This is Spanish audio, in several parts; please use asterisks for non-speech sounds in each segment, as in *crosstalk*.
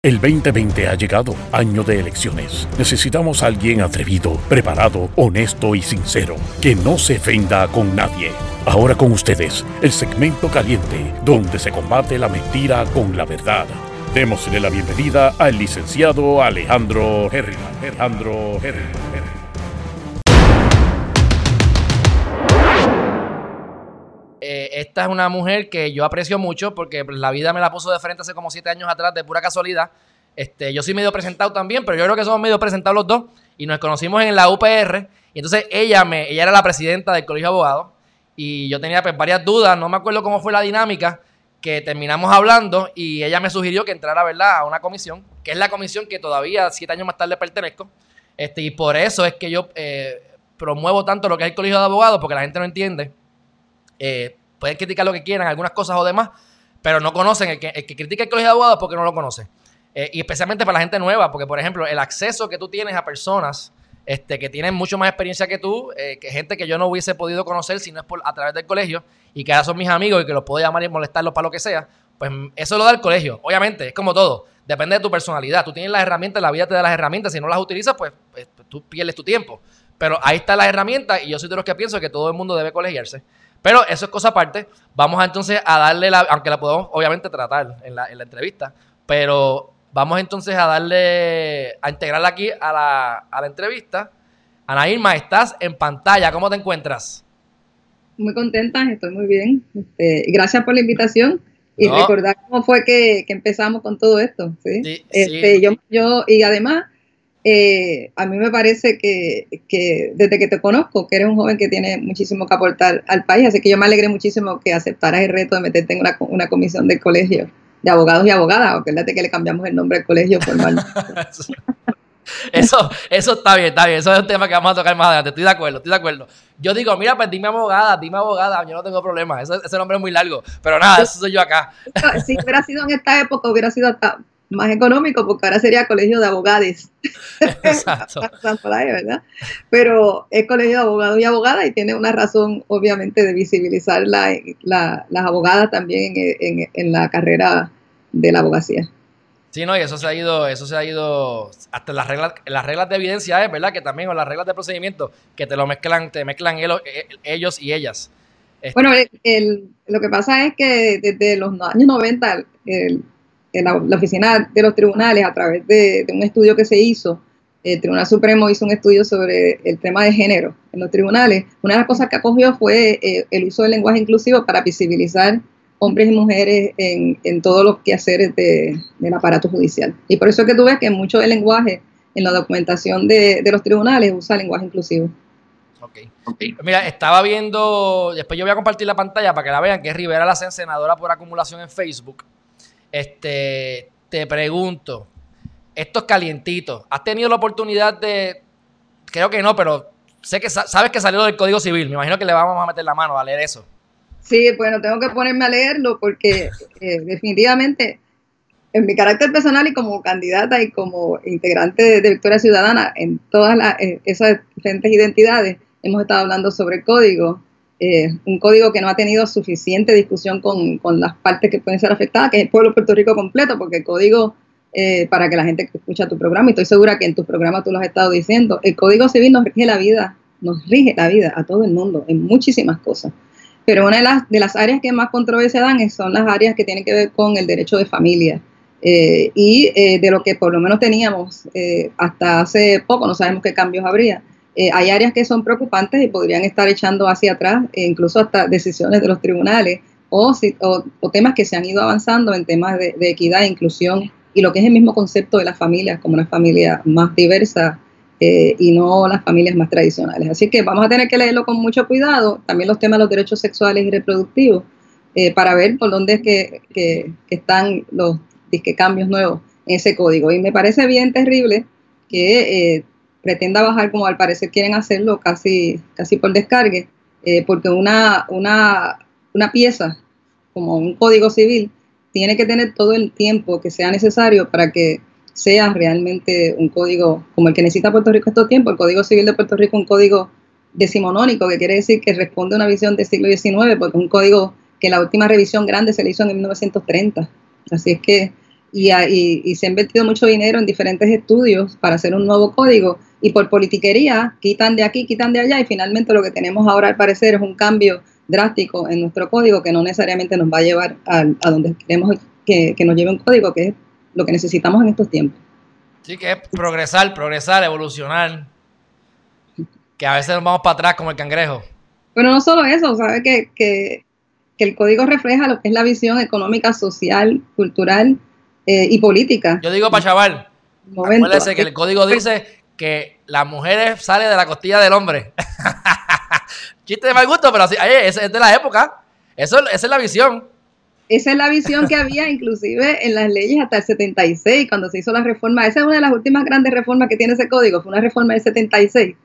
El 2020 ha llegado, año de elecciones. Necesitamos a alguien atrevido, preparado, honesto y sincero, que no se ofenda con nadie. Ahora con ustedes, el segmento caliente, donde se combate la mentira con la verdad. Démosle la bienvenida al licenciado Alejandro Herrera. Alejandro. Eh, esta es una mujer que yo aprecio mucho porque la vida me la puso de frente hace como siete años atrás de pura casualidad. Este, yo soy medio presentado también, pero yo creo que somos medio presentados los dos y nos conocimos en la UPR. Y entonces ella, me, ella era la presidenta del Colegio de Abogados y yo tenía pues, varias dudas, no me acuerdo cómo fue la dinámica, que terminamos hablando y ella me sugirió que entrara ¿verdad? a una comisión, que es la comisión que todavía siete años más tarde pertenezco. Este, y por eso es que yo eh, promuevo tanto lo que es el Colegio de Abogados, porque la gente no entiende eh, pueden criticar lo que quieran, algunas cosas o demás, pero no conocen. El que, el que critica el colegio de abogados porque no lo conoce. Eh, y especialmente para la gente nueva, porque, por ejemplo, el acceso que tú tienes a personas este, que tienen mucho más experiencia que tú, eh, que gente que yo no hubiese podido conocer si no es por, a través del colegio, y que ahora son mis amigos y que los puedo llamar y molestarlos para lo que sea, pues eso lo da el colegio. Obviamente, es como todo. Depende de tu personalidad. Tú tienes las herramientas, la vida te da las herramientas. Si no las utilizas, pues, pues tú pierdes tu tiempo. Pero ahí está la herramienta y yo soy de los que pienso que todo el mundo debe colegiarse. Pero eso es cosa aparte. Vamos entonces a darle la, aunque la podemos obviamente tratar en la, en la entrevista, pero vamos entonces a darle, a integrarla aquí a la, a la entrevista. Ana Irma, estás en pantalla, ¿cómo te encuentras? Muy contenta, estoy muy bien. Este, gracias por la invitación y recordar cómo fue que, que, empezamos con todo esto. ¿sí? sí este, Yo, yo, y además, eh, a mí me parece que, desde que te conozco, que eres un joven que tiene muchísimo que aportar al país, así que yo me alegré muchísimo que aceptaras el reto de meterte en una, comisión de colegio de abogados y abogadas, acuérdate que le cambiamos el nombre al colegio formal. *laughs* eso, eso está bien, está bien, eso es un tema que vamos a tocar más adelante, estoy de acuerdo, estoy de acuerdo. Yo digo, mira, pues dime abogada, dime abogada, yo no tengo problema, ese, ese nombre es muy largo, pero nada, eso soy yo acá. Si hubiera sido en esta época, hubiera sido hasta más económico porque ahora sería colegio de abogados. *laughs* Exacto. *laughs* ¿verdad? Pero es colegio de abogados y abogadas y tiene una razón obviamente de visibilizar la, las abogadas también en, la carrera de la abogacía. Sí, no, y eso se ha ido, eso se ha ido hasta las reglas, las reglas de evidencia, ¿eh? ¿verdad? Que también, o las reglas de procedimiento, que te lo mezclan, te mezclan ellos y ellas. Este bueno, lo que pasa es que desde los años 90 el, la, oficina de los tribunales, a través de, un estudio que se hizo, el Tribunal Supremo hizo un estudio sobre el tema de género en los tribunales. Una de las cosas que acogió fue eh, el uso del lenguaje inclusivo para visibilizar hombres y mujeres en, en todos los quehaceres de, del aparato judicial. Y por eso es que tú ves que mucho del lenguaje en la documentación de, los tribunales usa lenguaje inclusivo. Okay. Mira, estaba viendo, después yo voy a compartir la pantalla para que la vean, que es Rivera la senadora por acumulación en Facebook. Este, te pregunto, estos calientitos, ¿has tenido la oportunidad de, creo que no, pero sé que sabes que salió del Código Civil, me imagino que le vamos a meter la mano a leer eso. Sí, bueno, tengo que ponerme a leerlo porque *laughs* eh, definitivamente en mi carácter personal y como candidata y como integrante de, Victoria Ciudadana en todas esas diferentes identidades, hemos estado hablando sobre el código eh, un código que no ha tenido suficiente discusión con, con, las partes que pueden ser afectadas, que es el pueblo de Puerto Rico completo, porque el código, eh, para que la gente que escucha tu programa, y estoy segura que en tu programa tú lo has estado diciendo, el código civil nos rige la vida, nos rige la vida a todo el mundo en muchísimas cosas. Pero una de las, de las áreas que más controversia dan son las áreas que tienen que ver con el derecho de familia. Eh, y de lo que por lo menos teníamos hasta hace poco, no sabemos qué cambios habría, eh, hay áreas que son preocupantes y podrían estar echando hacia atrás, e incluso hasta decisiones de los tribunales o, o, temas que se han ido avanzando en temas de, equidad e inclusión y lo que es el mismo concepto de las familias como una familia más diversa eh, y no las familias más tradicionales. Así que vamos a tener que leerlo con mucho cuidado, también los temas de los derechos sexuales y reproductivos, eh, para ver por dónde es que, están los disque cambios nuevos en ese código. Y me parece bien terrible que pretenda bajar como al parecer quieren hacerlo casi, casi por descargue, eh, porque una, una, una pieza como un código civil tiene que tener todo el tiempo que sea necesario para que sea realmente un código como el que necesita Puerto Rico estos tiempos, el Código Civil de Puerto Rico, un código decimonónico, que quiere decir que responde a una visión del siglo XIX, porque un código que la última revisión grande se le hizo en 1930. Así es que y, y, se ha invertido mucho dinero en diferentes estudios para hacer un nuevo código y por politiquería quitan de aquí, quitan de allá y finalmente lo que tenemos ahora al parecer es un cambio drástico en nuestro código que no necesariamente nos va a llevar a, donde queremos que, nos lleve un código, que es lo que necesitamos en estos tiempos. Sí, que es progresar, progresar, evolucionar. Que a veces nos vamos para atrás como el cangrejo. Bueno, no solo eso, sabe que, que, el código refleja lo que es la visión económica, social, cultural eh, y política. Yo digo para chaval, acuérdese que el código dice que la mujer sale de la costilla del hombre. *laughs* Chiste de mal gusto, pero así, es de la época. Eso, esa es la visión. Esa es la visión que había inclusive en las leyes hasta el 76, cuando se hizo la reforma. Esa es una de las últimas grandes reformas que tiene ese código, fue una reforma del 76,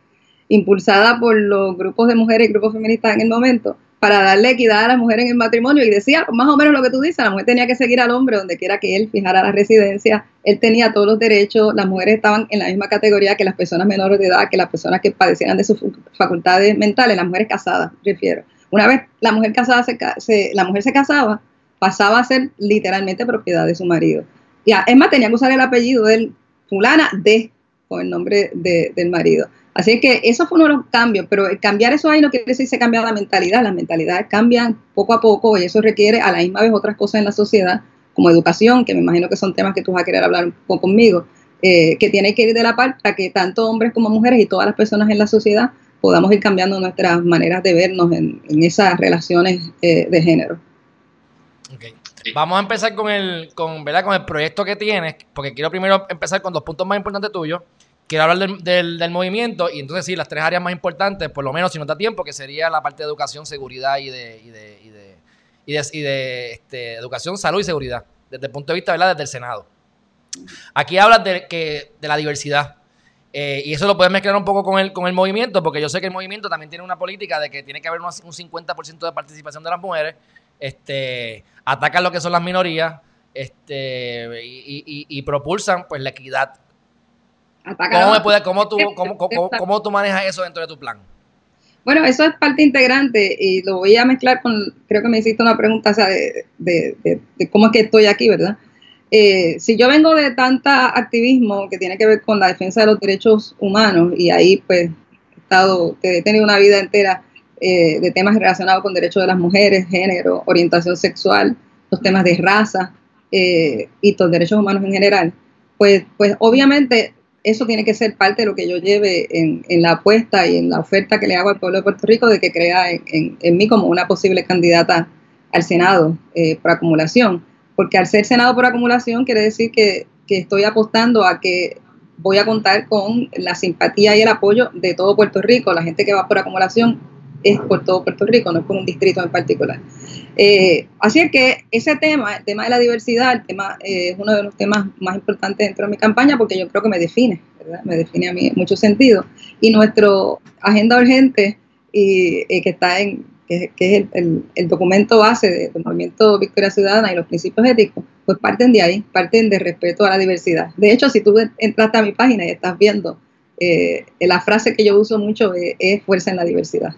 impulsada por los grupos de mujeres y grupos feministas en el momento, para darle equidad a las mujeres en el matrimonio. Y decía más o menos lo que tú dices, la mujer tenía que seguir al hombre donde quiera que él fijara la residencia, él tenía todos los derechos, las mujeres estaban en la misma categoría que las personas menores de edad, que las personas que padecían de sus facultades mentales, las mujeres casadas, refiero. Una vez la mujer casada se, la mujer se casaba, pasaba a ser literalmente propiedad de su marido. Y es más, tenía que usar el apellido de fulana de, con el nombre del marido. Así que eso fue uno de los cambios, pero cambiar eso ahí no quiere decir que se cambia la mentalidad, las mentalidades cambian poco a poco y eso requiere a la misma vez otras cosas en la sociedad, como educación, que me imagino que son temas que tú vas a querer hablar un poco conmigo, eh, que tiene que ir de la par para que tanto hombres como mujeres y todas las personas en la sociedad podamos ir cambiando nuestras maneras de vernos en, esas relaciones eh, de género. Okay. Vamos a empezar con el, con, ¿verdad? con el proyecto que tienes, porque quiero primero empezar con dos puntos más importantes tuyos quiero hablar del, movimiento y entonces sí, las tres áreas más importantes, por lo menos si no da tiempo, que sería la parte de educación, seguridad y de, y de, y de, y de, este, educación, salud y seguridad, desde el punto de vista, ¿verdad? Desde el Senado. Aquí hablas de, que, de la diversidad. Eh, y eso lo puedes mezclar un poco con el, con el movimiento, porque yo sé que el movimiento también tiene una política de que tiene que haber un 50% de participación de las mujeres, este, atacan lo que son las minorías este, y, y propulsan pues la equidad ¿Cómo, me puede, cómo, *laughs* tú, cómo, cómo, cómo, tú manejas eso dentro de tu plan? Bueno, eso es parte integrante y lo voy a mezclar con, creo que me hiciste una pregunta sea, de, de, de, cómo es que estoy aquí, ¿verdad? Eh, si yo vengo de tanta activismo que tiene que ver con la defensa de los derechos humanos y ahí pues he, estado, he tenido una vida entera eh, de temas relacionados con derechos de las mujeres, género, orientación sexual, los temas de raza eh, y los derechos humanos en general, pues, pues obviamente eso tiene que ser parte de lo que yo lleve en, la apuesta y en la oferta que le hago al pueblo de Puerto Rico de que crea en, mí como una posible candidata al Senado eh, por acumulación. Porque al ser Senado por acumulación quiere decir que estoy apostando a que voy a contar con la simpatía y el apoyo de todo Puerto Rico. La gente que va por acumulación es por todo Puerto Rico, no es por un distrito en particular. Eh, así que ese tema, el tema de la diversidad, el tema eh, es uno de los temas más importantes dentro de mi campaña porque yo creo que me define, me define a mí en muchos sentidos. Y nuestro agenda urgente, y, eh, que está en que, es el, el, documento base del movimiento Victoria Ciudadana y los principios éticos, pues parten de ahí, parten de respeto a la diversidad. De hecho, si tú entraste a mi página y estás viendo, la frase que yo uso mucho es fuerza en la diversidad.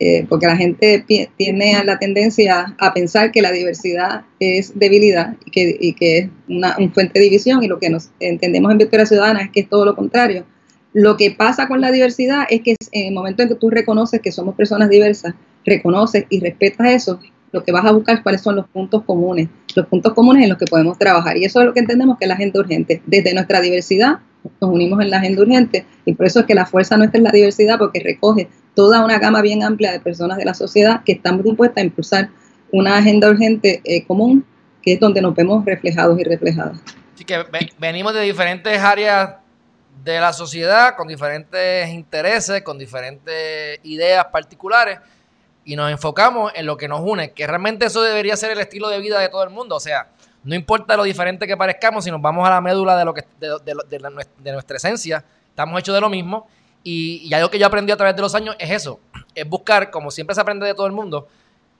Eh, porque la gente tiene la tendencia a pensar que la diversidad es debilidad y que, es una, fuente de división y lo que nos entendemos en Victoria Ciudadana es que es todo lo contrario. Lo que pasa con la diversidad es que en el momento en que tú reconoces que somos personas diversas, reconoces y respetas eso, lo que vas a buscar es cuáles son los puntos comunes, los puntos comunes en los que podemos trabajar. Y eso es lo que entendemos que es la agenda urgente. Desde nuestra diversidad nos unimos en la agenda urgente y por eso es que la fuerza nuestra es la diversidad porque recoge toda una gama bien amplia de personas de la sociedad que están dispuestas a impulsar una agenda urgente eh, común, que es donde nos vemos reflejados y reflejadas. Así que venimos de diferentes áreas de la sociedad, con diferentes intereses, con diferentes ideas particulares, y nos enfocamos en lo que nos une, que realmente eso debería ser el estilo de vida de todo el mundo. O sea, no importa lo diferente que parezcamos, si nos vamos a la médula de, lo que, de nuestra esencia, estamos hechos de lo mismo y, algo que yo aprendí a través de los años es eso, es buscar, como siempre se aprende de todo el mundo,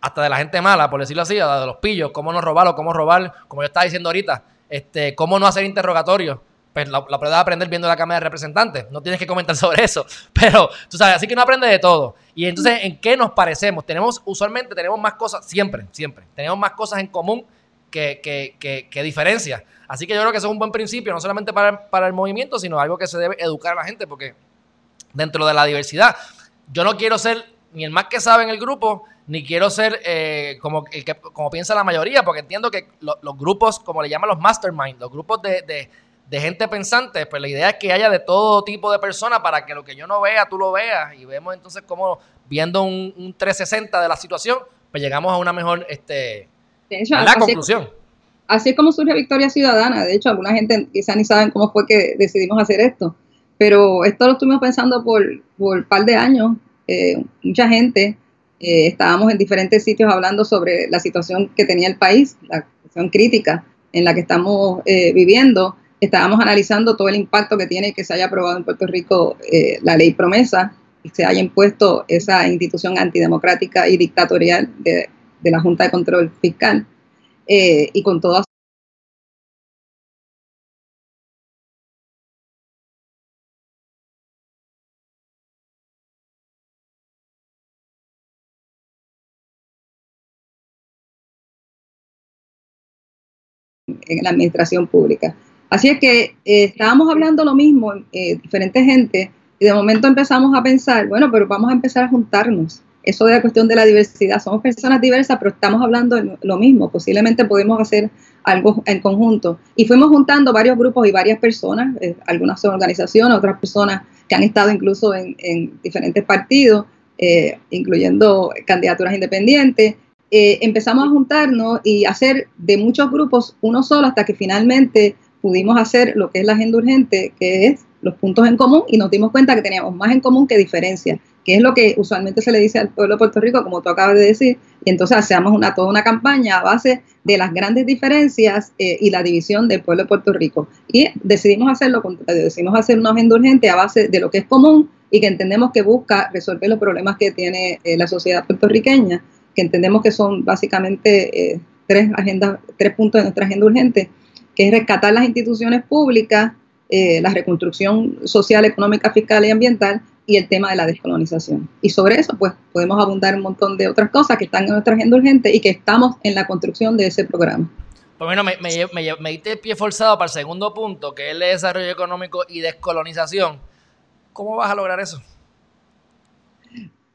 hasta de la gente mala, por decirlo así, de los pillos, cómo no robar o cómo robar, como yo estaba diciendo ahorita, este, cómo no hacer interrogatorios. Pues la, la puedes aprender viendo la Cámara de Representantes, no tienes que comentar *laughs* sobre eso, pero tú sabes, así que no aprende de todo. Y entonces, ¿en qué nos parecemos? Tenemos, usualmente tenemos más cosas, siempre, siempre, tenemos más cosas en común que, que, que, diferencia. Así que yo creo que eso es un buen principio, no solamente para, para el movimiento, sino algo que se debe educar a la gente, porque dentro de la diversidad, yo no quiero ser ni el más que sabe en el grupo, ni quiero ser eh, como el que como piensa la mayoría, porque entiendo que los grupos, como le llaman los mastermind, los grupos de, gente pensante, pues la idea es que haya de todo tipo de personas para que lo que yo no vea, tú lo veas, y vemos entonces como viendo un, un 360 de la situación, pues llegamos a una mejor este, la conclusión. así es como surge Victoria Ciudadana, de hecho, alguna gente quizá ni saben cómo fue que decidimos hacer esto, pero esto lo estuvimos pensando por, por un par de años, eh, mucha gente, eh, estábamos en diferentes sitios hablando sobre la situación que tenía el país, la situación crítica en la que estamos eh, viviendo. Estábamos analizando todo el impacto que tiene que se haya aprobado en Puerto Rico la ley promesa y se haya impuesto esa institución antidemocrática y dictatorial de, de la Junta de Control Fiscal. y con todas en la administración pública. Así es que eh, estábamos hablando lo mismo, eh, diferentes gente, y de momento empezamos a pensar, bueno, pero vamos a empezar a juntarnos. Eso de la cuestión de la diversidad, somos personas diversas, pero estamos hablando de lo mismo, posiblemente podemos hacer algo en conjunto. Y fuimos juntando varios grupos y varias personas, eh, algunas son organizaciones, otras personas que han estado incluso en, en diferentes partidos, eh, incluyendo candidaturas independientes, eh, empezamos a juntarnos y hacer de muchos grupos uno solo hasta que finalmente pudimos hacer lo que es la agenda urgente, que es los puntos en común, y nos dimos cuenta que teníamos más en común que diferencias, que es lo que usualmente se le dice al pueblo de Puerto Rico, como tú acabas de decir, y entonces hacemos toda una campaña a base de las grandes diferencias eh, y la división del pueblo de Puerto Rico. Y decidimos hacerlo decidimos hacer una agenda urgente a base de lo que es común y que entendemos que busca resolver los problemas que tiene eh, la sociedad puertorriqueña que entendemos que son básicamente eh, tres, agendas, tres puntos de nuestra agenda urgente, que es rescatar las instituciones públicas, eh, la reconstrucción social, económica, fiscal y ambiental y el tema de la descolonización. Y sobre eso, pues, podemos abundar un montón de otras cosas que están en nuestra agenda urgente y que estamos en la construcción de ese programa. Pues bueno, me, me, me, me diste el pie forzado para el segundo punto, que es el desarrollo económico y descolonización. ¿Cómo vas a lograr eso?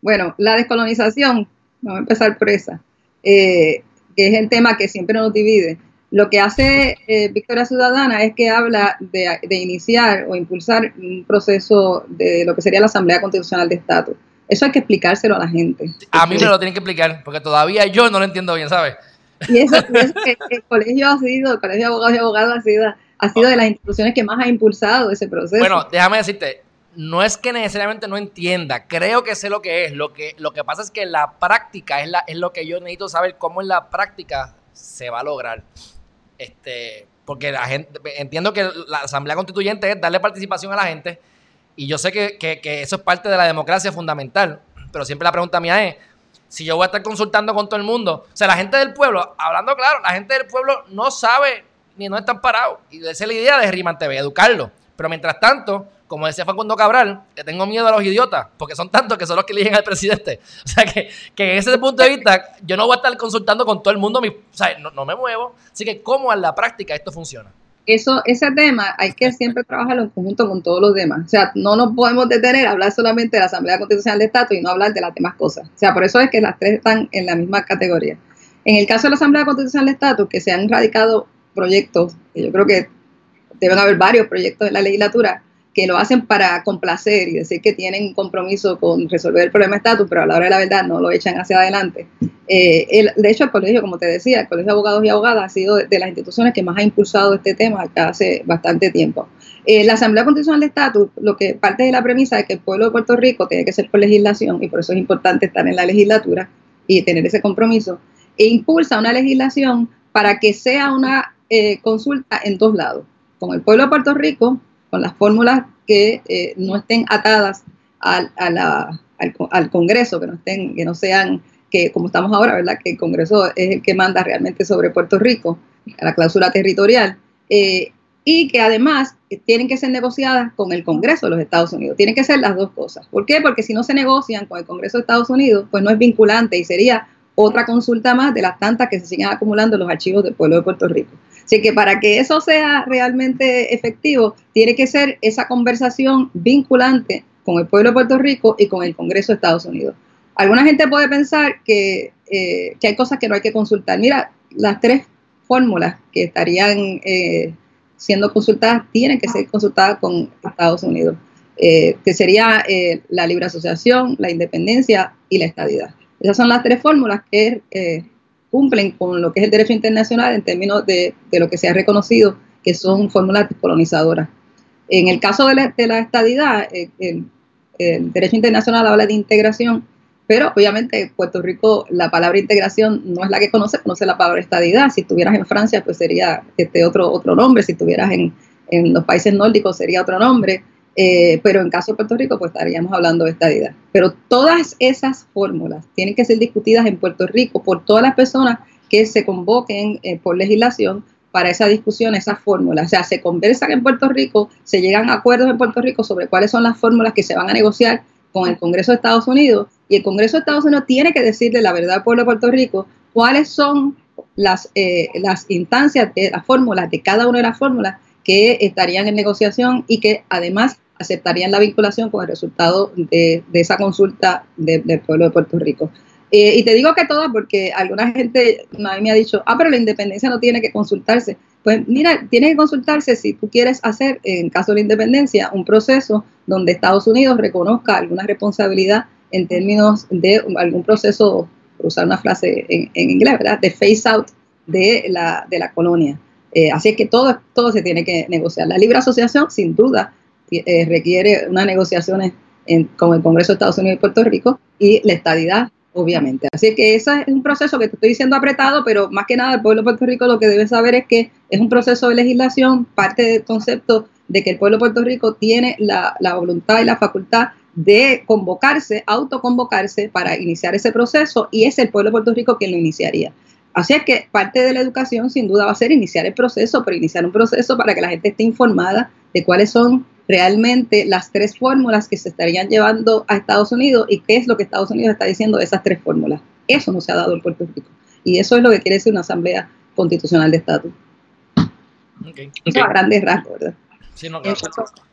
Bueno, la descolonización vamos a empezar por esa, eh, que es el tema que siempre nos divide. Lo que hace eh, Victoria Ciudadana es que habla de, iniciar o impulsar un proceso de lo que sería la Asamblea Constitucional de Estatus. Eso hay que explicárselo a la gente. A mí me lo tienen que explicar, porque todavía yo no lo entiendo bien, ¿sabes? Y eso, es que el colegio ha sido, el colegio de abogados y abogados ha sido, ha sido de las instituciones que más ha impulsado ese proceso. Bueno, déjame decirte, no es que necesariamente no entienda, creo que sé lo que es. Lo que, lo que pasa es que la práctica es, la, es lo que yo necesito saber cómo en la práctica se va a lograr. Este, porque la gente, entiendo que la Asamblea Constituyente es darle participación a la gente, y yo sé que, eso es parte de la democracia fundamental, pero siempre la pregunta mía es, si yo voy a estar consultando con todo el mundo, o sea, la gente del pueblo, hablando claro, la gente del pueblo no sabe ni no están parados, y esa es la idea de Riman TV, educarlo. Pero mientras tanto, como decía Facundo Cabral, que tengo miedo a los idiotas, porque son tantos que son los que eligen al presidente. *laughs* O sea, que, que en ese punto de vista, yo no voy a estar consultando con todo el mundo, o sea, no, me muevo. Así que, ¿cómo en la práctica esto funciona? Eso, ese tema hay que siempre trabajarlo en conjunto con todos los demás. O sea, no nos podemos detener a hablar solamente de la Asamblea Constitucional de Estado y no hablar de las demás cosas. O sea, por eso es que las tres están en la misma categoría. En el caso de la Asamblea Constitucional de Estado, que se han radicado proyectos, yo creo que deben haber varios proyectos de la legislatura, que lo hacen para complacer y decir que tienen un compromiso con resolver el problema de estatus, pero a la hora de la verdad no lo echan hacia adelante. Eh, de hecho, el colegio, como te decía, el Colegio de Abogados y Abogadas ha sido de, las instituciones que más ha impulsado este tema hace bastante tiempo. Eh, la Asamblea Constitucional de Estatus, lo que parte de la premisa es que el pueblo de Puerto Rico tiene que ser por legislación y por eso es importante estar en la legislatura y tener ese compromiso, e impulsa una legislación para que sea una eh, consulta en dos lados, con el pueblo de Puerto Rico con las fórmulas que eh, no estén atadas al, al, Congreso, que no estén, que no sean, que como estamos ahora, ¿verdad? Que el Congreso es el que manda realmente sobre Puerto Rico, la cláusula territorial, eh, y que además tienen que ser negociadas con el Congreso de los Estados Unidos. Tienen que ser las dos cosas. ¿Por qué? Porque si no se negocian con el Congreso de Estados Unidos, pues no es vinculante y sería otra consulta más de las tantas que se siguen acumulando en los archivos del pueblo de Puerto Rico. Así que para que eso sea realmente efectivo, tiene que ser esa conversación vinculante con el pueblo de Puerto Rico y con el Congreso de Estados Unidos. Alguna gente puede pensar que, eh, hay cosas que no hay que consultar. Mira, las tres fórmulas que estarían eh, siendo consultadas tienen que ser consultadas con Estados Unidos, eh, que sería la libre asociación, la independencia y la estadidad. Esas son las tres fórmulas que cumplen con lo que es el derecho internacional en términos de, lo que se ha reconocido que son fórmulas colonizadoras. En el caso de la, de estadidad, el, derecho internacional habla de integración, pero obviamente Puerto Rico, la palabra integración no es la que conoce, conoce la palabra estadidad. Si estuvieras en Francia, pues sería este otro, otro nombre. Si estuvieras en, en los países nórdicos, sería otro nombre. Eh, pero en caso de Puerto Rico, pues estaríamos hablando de estadidad. Pero todas esas fórmulas tienen que ser discutidas en Puerto Rico por todas las personas que se convoquen eh, por legislación para esa discusión, esas fórmulas. O sea, se conversan en Puerto Rico, se llegan acuerdos en Puerto Rico sobre cuáles son las fórmulas que se van a negociar con el Congreso de Estados Unidos y el Congreso de Estados Unidos tiene que decirle la verdad al pueblo de Puerto Rico cuáles son las, eh, las instancias de las fórmulas, de cada una de las fórmulas que estarían en negociación y que además aceptarían la vinculación con el resultado de, esa consulta del pueblo de Puerto Rico. Eh, y te digo que todas porque alguna gente a mí me ha dicho, ah, pero la independencia no tiene que consultarse. Pues mira, tiene que consultarse si tú quieres hacer, en caso de la independencia, un proceso donde Estados Unidos reconozca alguna responsabilidad en términos de algún proceso, por usar una frase en, inglés, ¿verdad? De phase out de la, de la colonia. Eh, así es que todo, todo se tiene que negociar. La libre asociación, sin duda, eh, requiere unas negociaciones con el Congreso de Estados Unidos y Puerto Rico y la estadidad obviamente. Así que ese es un proceso que te estoy diciendo apretado, pero más que nada el pueblo de Puerto Rico lo que debe saber es que es un proceso de legislación, parte del concepto de que el pueblo de Puerto Rico tiene la, voluntad y la facultad de convocarse, autoconvocarse para iniciar ese proceso y es el pueblo de Puerto Rico quien lo iniciaría. Así es que parte de la educación sin duda va a ser iniciar el proceso, pero iniciar un proceso para que la gente esté informada de cuáles son realmente las tres fórmulas que se estarían llevando a Estados Unidos y qué es lo que Estados Unidos está diciendo de esas tres fórmulas. Eso no se ha dado en Puerto Rico. Y eso es lo que quiere decir una asamblea constitucional de estatus. Eso a grandes rasgos, ¿verdad?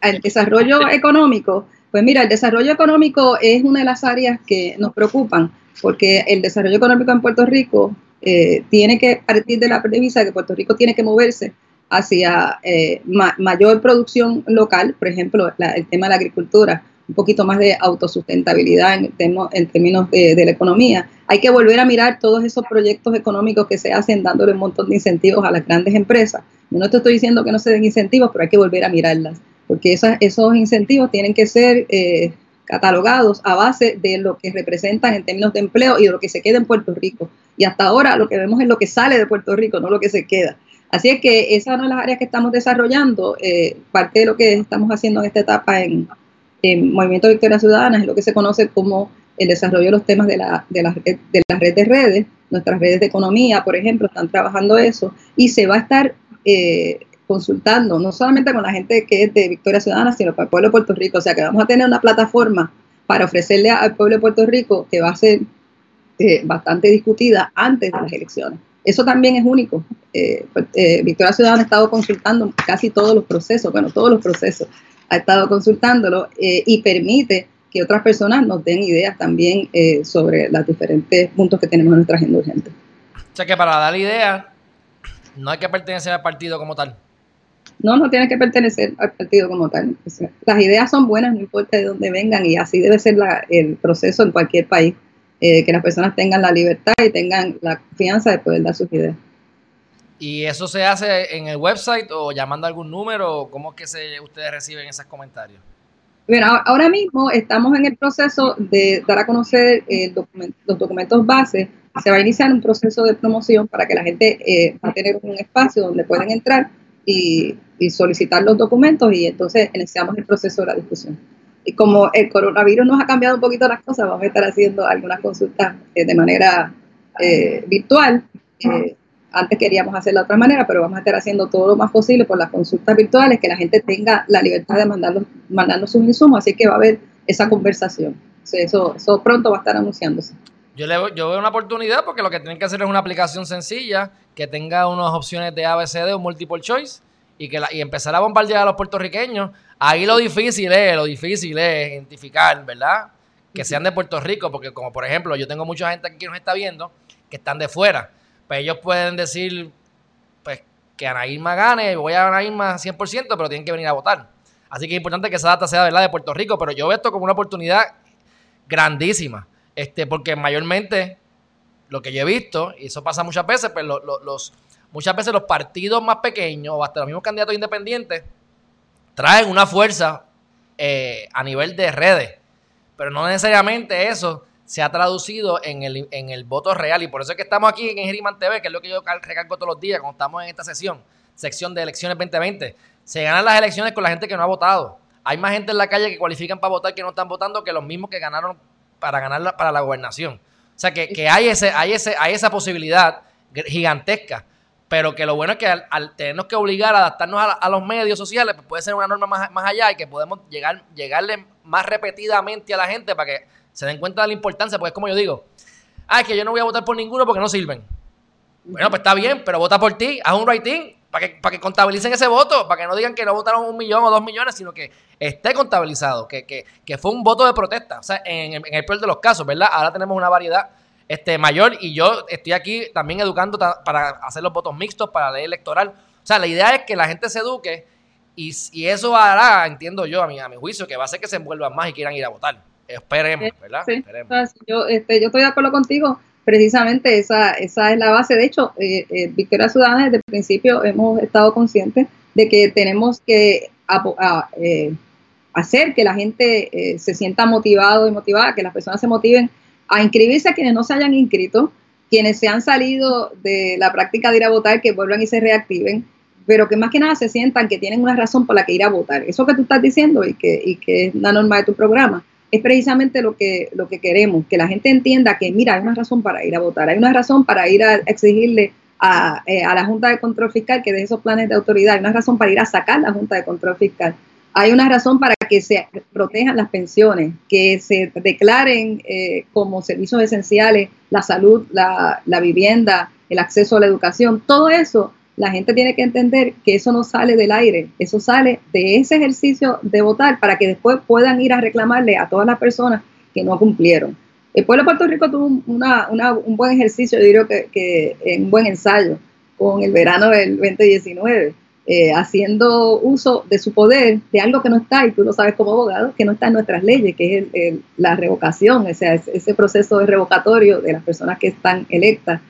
El desarrollo económico, pues mira, el desarrollo económico es una de las áreas que nos preocupan, porque el desarrollo económico en Puerto Rico eh, tiene que partir de la premisa que Puerto Rico tiene que moverse hacia eh, mayor producción local, por ejemplo, el tema de la agricultura, un poquito más de autosustentabilidad en, en términos de, la economía. Hay que volver a mirar todos esos proyectos económicos que se hacen dándole un montón de incentivos a las grandes empresas. Yo no te estoy diciendo que no se den incentivos, pero hay que volver a mirarlas, porque esos incentivos tienen que ser eh, catalogados a base de lo que representan en términos de empleo y de lo que se queda en Puerto Rico. Y hasta ahora lo que vemos es lo que sale de Puerto Rico, no lo que se queda. Así es que esa es una de las áreas que estamos desarrollando. Eh, parte de lo que estamos haciendo en esta etapa en, Movimiento Victoria Ciudadana es lo que se conoce como el desarrollo de los temas de la, de la, de redes. Nuestras redes de economía, por ejemplo, están trabajando eso y se va a estar eh, consultando, no solamente con la gente que es de Victoria Ciudadana, sino para el pueblo de Puerto Rico. O sea que vamos a tener una plataforma para ofrecerle al pueblo de Puerto Rico que va a ser eh, bastante discutida antes de las elecciones. Eso también es único. Eh, pues, eh, Victoria Ciudadana ha estado consultando casi todos los procesos, bueno, todos los procesos, ha estado consultándolo eh, y permite que otras personas nos den ideas también sobre los diferentes puntos que tenemos en nuestra agenda urgente. O sea que para dar ideas no hay que pertenecer al partido como tal. No, no tiene que pertenecer al partido como tal. Las ideas son buenas, no importa de dónde vengan, y así debe ser el proceso en cualquier país. Eh, que las personas tengan la libertad y tengan la confianza de poder dar sus ideas. ¿Y eso se hace en el website o llamando a algún número? ¿Cómo es que se, ustedes reciben esos comentarios? Bueno, ahora mismo estamos en el proceso de dar a conocer los documentos base. Se va a iniciar un proceso de promoción para que la gente eh, va a tener un espacio donde pueden entrar y, y solicitar los documentos y entonces iniciamos el proceso de la discusión. Y como el coronavirus nos ha cambiado un poquito las cosas, vamos a estar haciendo algunas consultas eh, de manera eh, virtual. Eh, antes queríamos hacerlo de otra manera, pero vamos a estar haciendo todo lo más posible por las consultas virtuales, que la gente tenga la libertad de mandarlos, mandarnos sus insumos, así que va a haber esa conversación. Eso, eso pronto va a estar anunciándose. Yo, le, yo veo una oportunidad porque lo que tienen que hacer es una aplicación sencilla que tenga unas opciones de ABCD o multiple choice y, que y empezar a bombardear a los puertorriqueños. Ahí lo difícil es, lo difícil es identificar, ¿verdad? Que sean de Puerto Rico, porque como por ejemplo, yo tengo mucha gente aquí que nos está viendo que están de fuera. Pues ellos pueden decir, pues, que Ana Irma gane, voy a Ana Irma 100%, pero tienen que venir a votar. Así que es importante que esa data sea, ¿verdad?, de Puerto Rico, pero yo veo esto como una oportunidad grandísima, este, porque mayormente lo que yo he visto, y eso pasa muchas veces, pues los, muchas veces los partidos más pequeños, o hasta los mismos candidatos independientes, traen una fuerza eh, a nivel de redes, pero no necesariamente eso se ha traducido en el, en el voto real. Y por eso es que estamos aquí en Geriman TV, que es lo que yo recargo todos los días cuando estamos en esta sesión, sección de elecciones 2020. Se ganan las elecciones con la gente que no ha votado. Hay más gente en la calle que cualifican para votar que no están votando que los mismos que ganaron para ganar para la gobernación. O sea que, que hay, ese, hay, ese, hay esa posibilidad gigantesca pero que lo bueno es que al, tenernos que obligar a adaptarnos a, los medios sociales, pues puede ser una norma más, más, allá y que podemos llegar, llegarle más repetidamente a la gente para que se den cuenta de la importancia, porque es como yo digo, ah, es que yo no voy a votar por ninguno porque no sirven. Bueno, pues está bien, pero vota por ti, haz un writing para que, para que contabilicen ese voto, para que no digan que no votaron un millón o dos millones, sino que esté contabilizado, que, que, que fue un voto de protesta. O sea, en, en, el peor de los casos, ¿verdad? Ahora tenemos una variedad este, mayor y yo estoy aquí también educando para hacer los votos mixtos, para la ley electoral. O sea, la idea es que la gente se eduque y, y eso hará, entiendo yo, a mi, a mi juicio, que va a hacer que se envuelvan más y quieran ir a votar. Esperemos, eh, ¿verdad? Esperemos. Yo, este, yo estoy de acuerdo contigo. Precisamente esa, esa es la base. De hecho, eh, eh, Victoria Ciudadana desde el principio hemos estado conscientes de que tenemos que hacer que la gente se sienta motivado y motivada, que las personas se motiven a inscribirse a quienes no se hayan inscrito, quienes se han salido de la práctica de ir a votar, que vuelvan y se reactiven, pero que más que nada se sientan que tienen una razón por la que ir a votar. Eso que tú estás diciendo y que, y que es la norma de tu programa, es precisamente lo que, lo que queremos, que la gente entienda que, mira, hay una razón para ir a votar, hay una razón para ir a exigirle a, eh, a la Junta de Control Fiscal que de esos planes de autoridad, hay una razón para ir a sacar la Junta de Control Fiscal, hay una razón para que se protejan las pensiones, que se declaren eh, como servicios esenciales la salud, la, vivienda, el acceso a la educación, todo eso la gente tiene que entender que eso no sale del aire, eso sale de ese ejercicio de votar para que después puedan ir a reclamarle a todas las personas que no cumplieron. El pueblo de Puerto Rico tuvo un buen ejercicio, yo diría que, que un buen ensayo con el verano del 2019, eh, haciendo uso de su poder de algo que no está, y tú lo sabes como abogado, que no está en nuestras leyes, que es la revocación, o sea, ese proceso de revocatorio de las personas que están electas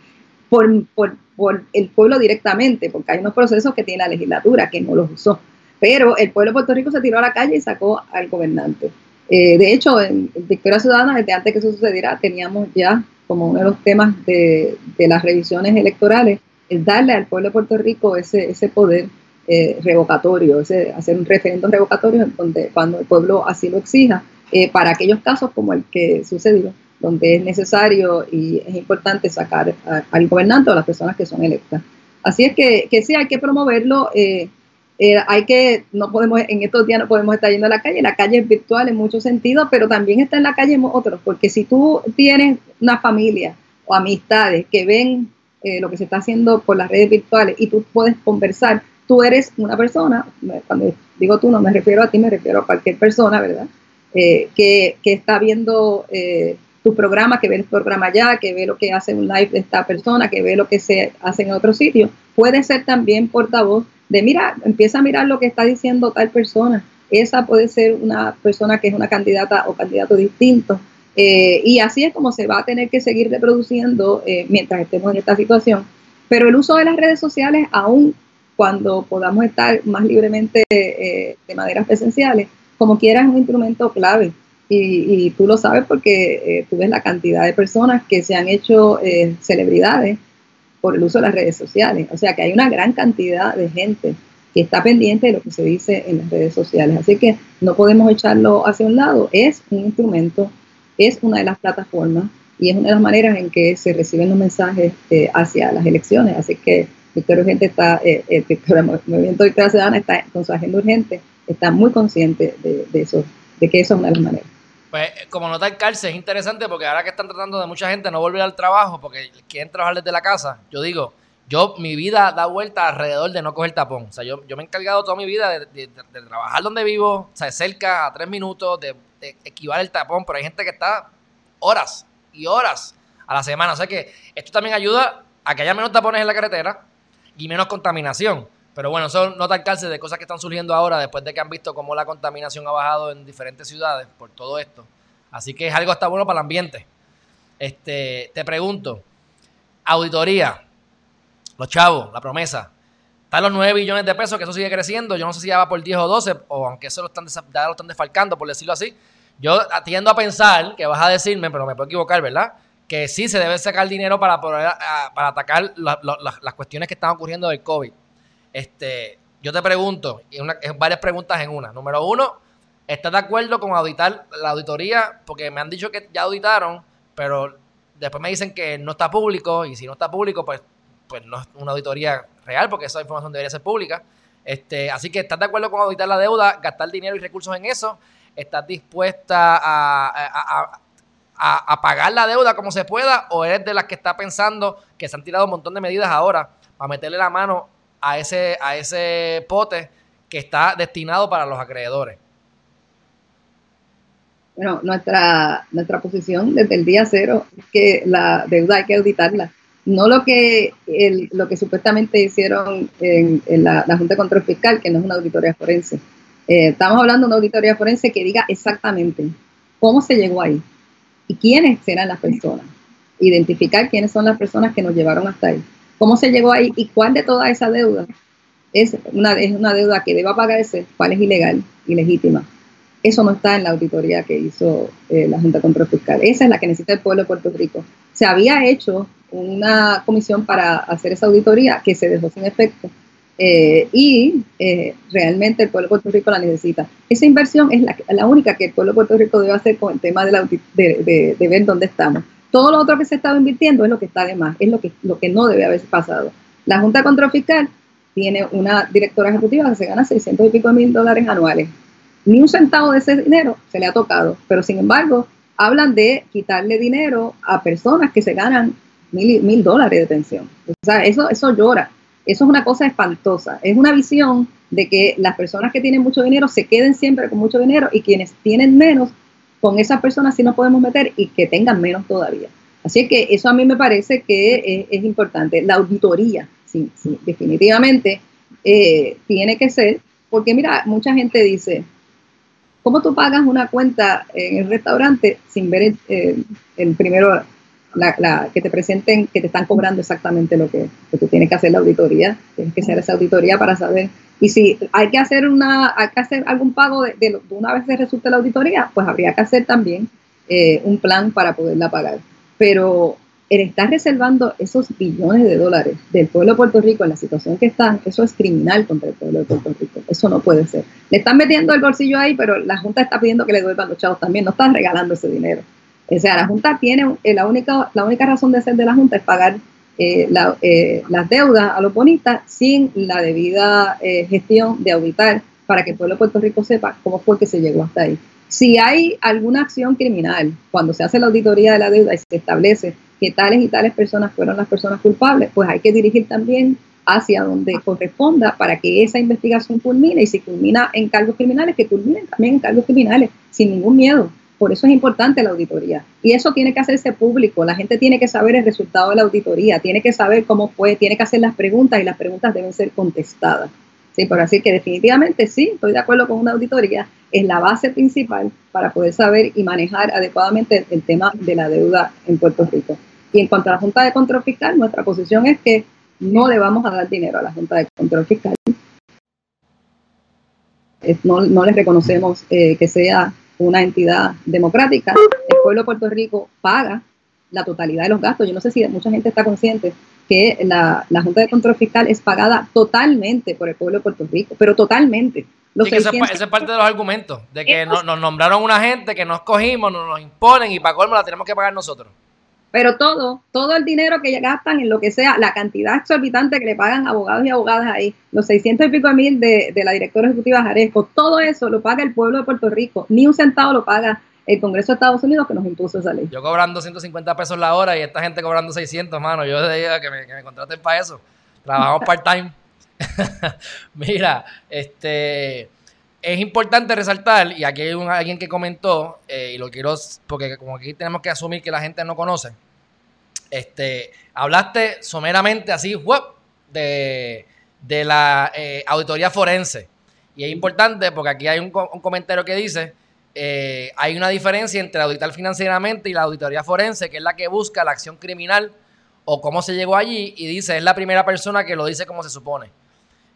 por, por por el pueblo directamente, porque hay unos procesos que tiene la legislatura que no los usó. Pero el pueblo de Puerto Rico se tiró a la calle y sacó al gobernante. Eh, de hecho, en Victoria Ciudadana, desde antes que eso sucediera, teníamos ya como uno de los temas de, las revisiones electorales, el darle al pueblo de Puerto Rico ese, ese poder eh, revocatorio, ese, hacer un referendo revocatorio donde, cuando el pueblo así lo exija, eh, para aquellos casos como el que sucedió donde es necesario y es importante sacar al gobernante o a las personas que son electas. Así es que, que sí, hay que promoverlo. Eh, eh, hay que, no podemos, en estos días no podemos estar yendo a la calle, la calle es virtual en muchos sentidos, pero también está en la calle otros, porque si tú tienes una familia o amistades que ven eh, lo que se está haciendo por las redes virtuales y tú puedes conversar, tú eres una persona, cuando digo tú no me refiero a ti, me refiero a cualquier persona, ¿verdad? que, que, está viendo tu programa, que ve el programa allá, que ve lo que hace un live de esta persona, que ve lo que se hace en otro sitio, puede ser también portavoz de, mira, empieza a mirar lo que está diciendo tal persona. Esa puede ser una persona que es una candidata o candidato distinto. Eh, y así es como se va a tener que seguir reproduciendo eh, mientras estemos en esta situación. Pero el uso de las redes sociales, aún cuando podamos estar más libremente eh, de maneras presenciales, como quiera es un instrumento clave y, tú lo sabes porque eh, tú ves la cantidad de personas que se han hecho eh, celebridades por el uso de las redes sociales. O sea que hay una gran cantidad de gente que está pendiente de lo que se dice en las redes sociales. Así que no podemos echarlo hacia un lado. Es un instrumento, es una de las plataformas y es una de las maneras en que se reciben los mensajes eh, hacia las elecciones. Así que Victoria Urgente está, el Movimiento Victoria Ciudadana está con su agenda urgente, está muy consciente de, de eso, de que eso es una de las maneras. Pues como nota el cárcel es interesante porque ahora que están tratando de mucha gente no volver al trabajo porque quieren trabajar desde la casa, yo digo, yo mi vida da vuelta alrededor de no coger tapón. O sea, yo, yo me he encargado toda mi vida de, trabajar donde vivo, o sea, cerca, a tres minutos, de, de esquivar el tapón, pero hay gente que está horas y horas a la semana. O sea que esto también ayuda a que haya menos tapones en la carretera y menos contaminación. Pero bueno, eso no te cárcel de cosas que están surgiendo ahora después de que han visto cómo la contaminación ha bajado en diferentes ciudades por todo esto. Así que es algo hasta bueno para el ambiente. Este, te pregunto, auditoría, los chavos, la promesa. Están los 9 billones de pesos, que eso sigue creciendo. Yo no sé si ya va por 10 o 12, o aunque eso lo están, ya lo están desfalcando, por decirlo así. Yo tiendo a pensar que vas a decirme, pero me puedo equivocar, ¿verdad? Que sí se debe sacar dinero para poder para atacar las cuestiones que están ocurriendo del COVID. Este, yo te pregunto, y varias preguntas en una. Número uno, ¿estás de acuerdo con auditar la auditoría? Porque me han dicho que ya auditaron, pero después me dicen que no está público, y si no está público, pues, pues no es una auditoría real, porque esa información debería ser pública. Este, así que, ¿estás de acuerdo con auditar la deuda, gastar dinero y recursos en eso? ¿Estás dispuesta a, pagar la deuda como se pueda? ¿O eres de las que está pensando que se han tirado un montón de medidas ahora para meterle la mano a ese, a ese pote que está destinado para los acreedores? Bueno, nuestra, nuestra posición desde el día cero es que la deuda hay que auditarla. No lo que, el, lo que supuestamente hicieron en, la, Junta de Control Fiscal, que no es una auditoría forense. Eh, estamos hablando de una auditoría forense que diga exactamente cómo se llegó ahí y quiénes eran las personas. Identificar quiénes son las personas que nos llevaron hasta ahí cómo se llegó ahí y cuál de toda esa deuda es una, es una deuda que deba pagarse, cuál es ilegal, ilegítima. Eso no está en la auditoría que hizo eh, la Junta de Control Fiscal. Esa es la que necesita el pueblo de Puerto Rico. Se había hecho una comisión para hacer esa auditoría que se dejó sin efecto. Eh, y eh, realmente el pueblo de Puerto Rico la necesita. Esa inversión es la, la, única que el pueblo de Puerto Rico debe hacer con el tema de, la, de, de ver dónde estamos. Todo lo otro que se estaba invirtiendo es lo que está de más, es lo que, lo que no debe haber pasado. La Junta de Control Fiscal tiene una directora ejecutiva que se gana 600 y pico mil dólares anuales. Ni un centavo de ese dinero se le ha tocado, pero sin embargo hablan de quitarle dinero a personas que se ganan mil, mil dólares de pensión. O sea, eso, eso llora. Eso es una cosa espantosa. Es una visión de que las personas que tienen mucho dinero se queden siempre con mucho dinero y quienes tienen menos con esas personas sí nos podemos meter y que tengan menos todavía. Así que eso a mí me parece que es, importante. La auditoría, sí, sí definitivamente eh, tiene que ser, porque mira, mucha gente dice, ¿cómo tú pagas una cuenta en el restaurante sin ver el, primero, la, que te presenten, que te están cobrando exactamente lo que, que tienes que hacer la auditoría? Tienes que hacer esa auditoría para saber y si hay que hacer una, hay que hacer algún pago de, de, una vez se resulte la auditoría, pues habría que hacer también eh, un plan para poderla pagar. Pero el estar reservando esos billones de dólares del pueblo de Puerto Rico en la situación que están, eso es criminal contra el pueblo de Puerto Rico. Eso no puede ser. Le están metiendo el bolsillo ahí, pero la Junta está pidiendo que le devuelvan los chavos también. No están regalando ese dinero. O sea, la Junta tiene, eh, la única, la única razón de ser de la Junta es pagar eh, eh, las deudas a los bonistas sin la debida eh, gestión de auditar para que el pueblo de Puerto Rico sepa cómo fue que se llegó hasta ahí. Si hay alguna acción criminal, cuando se hace la auditoría de la deuda y se establece que tales y tales personas fueron las personas culpables, pues hay que dirigir también hacia donde corresponda para que esa investigación culmine y si culmina en cargos criminales, que culminen también en cargos criminales, sin ningún miedo. Por eso es importante la auditoría. Y eso tiene que hacerse público. La gente tiene que saber el resultado de la auditoría, tiene que saber cómo fue, tiene que hacer las preguntas y las preguntas deben ser contestadas. Sí, por así que definitivamente sí, estoy de acuerdo con una auditoría. Es la base principal para poder saber y manejar adecuadamente el tema de la deuda en Puerto Rico. Y en cuanto a la Junta de Control Fiscal, nuestra posición es que no le vamos a dar dinero a la Junta de Control Fiscal. No, no les reconocemos eh, que sea una entidad democrática, el pueblo de Puerto Rico paga la totalidad de los gastos. Yo no sé si mucha gente está consciente que la, Junta de Control Fiscal es pagada totalmente por el pueblo de Puerto Rico, pero totalmente. ese, es parte de los argumentos, de que nos, nombraron una gente que nos cogimos, nos, nos imponen y para colmo la tenemos que pagar nosotros. Pero todo, todo el dinero que gastan en lo que sea, la cantidad exorbitante que le pagan abogados y abogadas ahí, los 600 y pico mil de, la directora ejecutiva Jaresco, todo eso lo paga el pueblo de Puerto Rico, ni un centavo lo paga el Congreso de Estados Unidos que nos impuso esa ley. Yo cobrando 150 pesos la hora y esta gente cobrando 600, mano. Yo diría que que me contraten para eso. Trabajamos part-time. *laughs* Mira, este es importante resaltar, y aquí hay un, alguien que comentó, eh, y lo quiero, porque como aquí tenemos que asumir que la gente no conoce, este, hablaste someramente así, de, de la eh, auditoría forense. Y es importante porque aquí hay un, un comentario que dice, eh, hay una diferencia entre auditar financieramente y la auditoría forense, que es la que busca la acción criminal o cómo se llegó allí, y dice, es la primera persona que lo dice como se supone.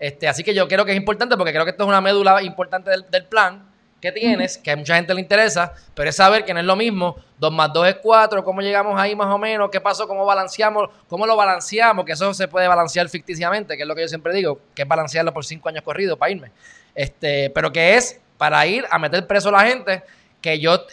Este, así que yo creo que es importante porque creo que esto es una médula importante del, plan que tienes, que a mucha gente le interesa, pero es saber que no es lo mismo, 2 más 2 es 4, cómo llegamos ahí más o menos, qué pasó, cómo balanceamos, cómo lo balanceamos, que eso se puede balancear ficticiamente, que es lo que yo siempre digo, que es balancearlo por 5 años corridos para irme. Este, pero que es para ir a meter preso a la gente, que yo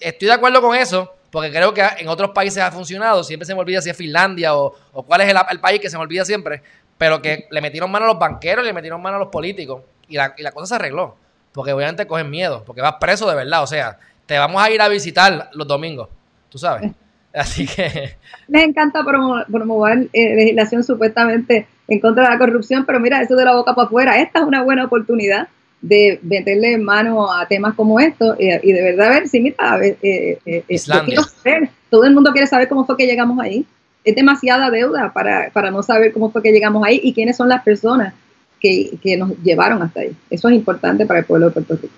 estoy de acuerdo con eso, porque creo que en otros países ha funcionado, siempre se me olvida si es Finlandia o, cuál es el, país que se me olvida siempre, pero que le metieron mano a los banqueros, le metieron mano a los políticos y la, y la cosa se arregló. Porque obviamente cogen miedo, porque vas preso de verdad. O sea, te vamos a ir a visitar los domingos, tú sabes. *laughs* Así que... *laughs* Les encanta promover eh, legislación supuestamente en contra de la corrupción, pero mira, eso de la boca para afuera, esta es una buena oportunidad de meterle mano a temas como estos eh, y de verdad ver si mira, eh, eh, eh todo el mundo quiere saber cómo fue que llegamos ahí es demasiada deuda para, para no saber cómo fue que llegamos ahí y quiénes son las personas que, que nos llevaron hasta ahí. Eso es importante para el pueblo de Puerto Rico.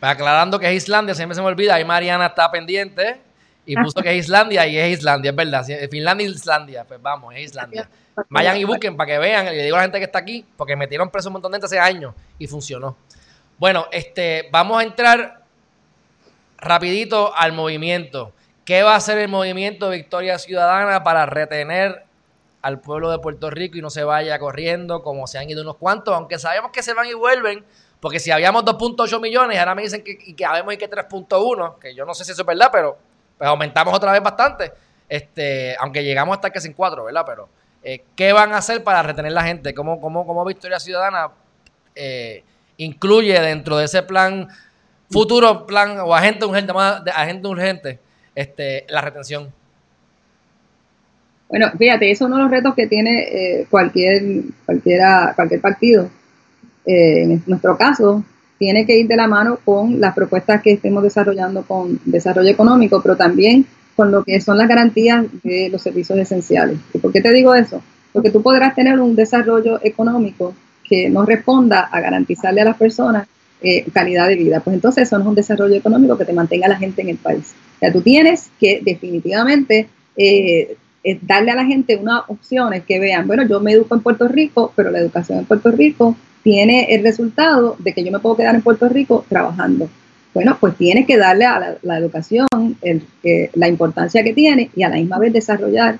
Aclarando que es Islandia, siempre se me olvida, ahí Mariana está pendiente y puso que es Islandia y es Islandia, es verdad. Finlandia Islandia, pues vamos, es Islandia. Vayan y busquen para que vean, le digo a la gente que está aquí, porque metieron preso un montón de gente hace años y funcionó. Bueno, este, vamos a entrar rapidito al movimiento. ¿Qué va a hacer el movimiento Victoria Ciudadana para retener al pueblo de Puerto Rico y no se vaya corriendo como se han ido unos cuantos? Aunque sabemos que se van y vuelven, porque si habíamos 2.8 millones, ahora me dicen que, y que habemos que 3.1, que yo no sé si eso es verdad, pero pues aumentamos otra vez bastante. Este, aunque llegamos hasta que sin 4, ¿verdad? Pero, eh, ¿qué van a hacer para retener la gente? ¿Cómo, cómo, cómo Victoria Ciudadana eh, incluye dentro de ese plan, futuro plan o agente urgente, de agente urgente? Este, la retención? Bueno, fíjate, eso es uno de los retos que tiene eh, cualquier, cualquiera, cualquier partido. Eh, en nuestro caso, tiene que ir de la mano con las propuestas que estemos desarrollando con desarrollo económico, pero también con lo que son las garantías de los servicios esenciales. ¿Y por qué te digo eso? Porque tú podrás tener un desarrollo económico que no responda a garantizarle a las personas eh, calidad de vida. Pues entonces eso no es un desarrollo económico que te mantenga la gente en el país. O sea, tú tienes que definitivamente eh, eh, darle a la gente unas opciones que vean, bueno, yo me educo en Puerto Rico, pero la educación en Puerto Rico tiene el resultado de que yo me puedo quedar en Puerto Rico trabajando. Bueno, pues tienes que darle a la, educación la importancia que tiene y a la misma vez desarrollar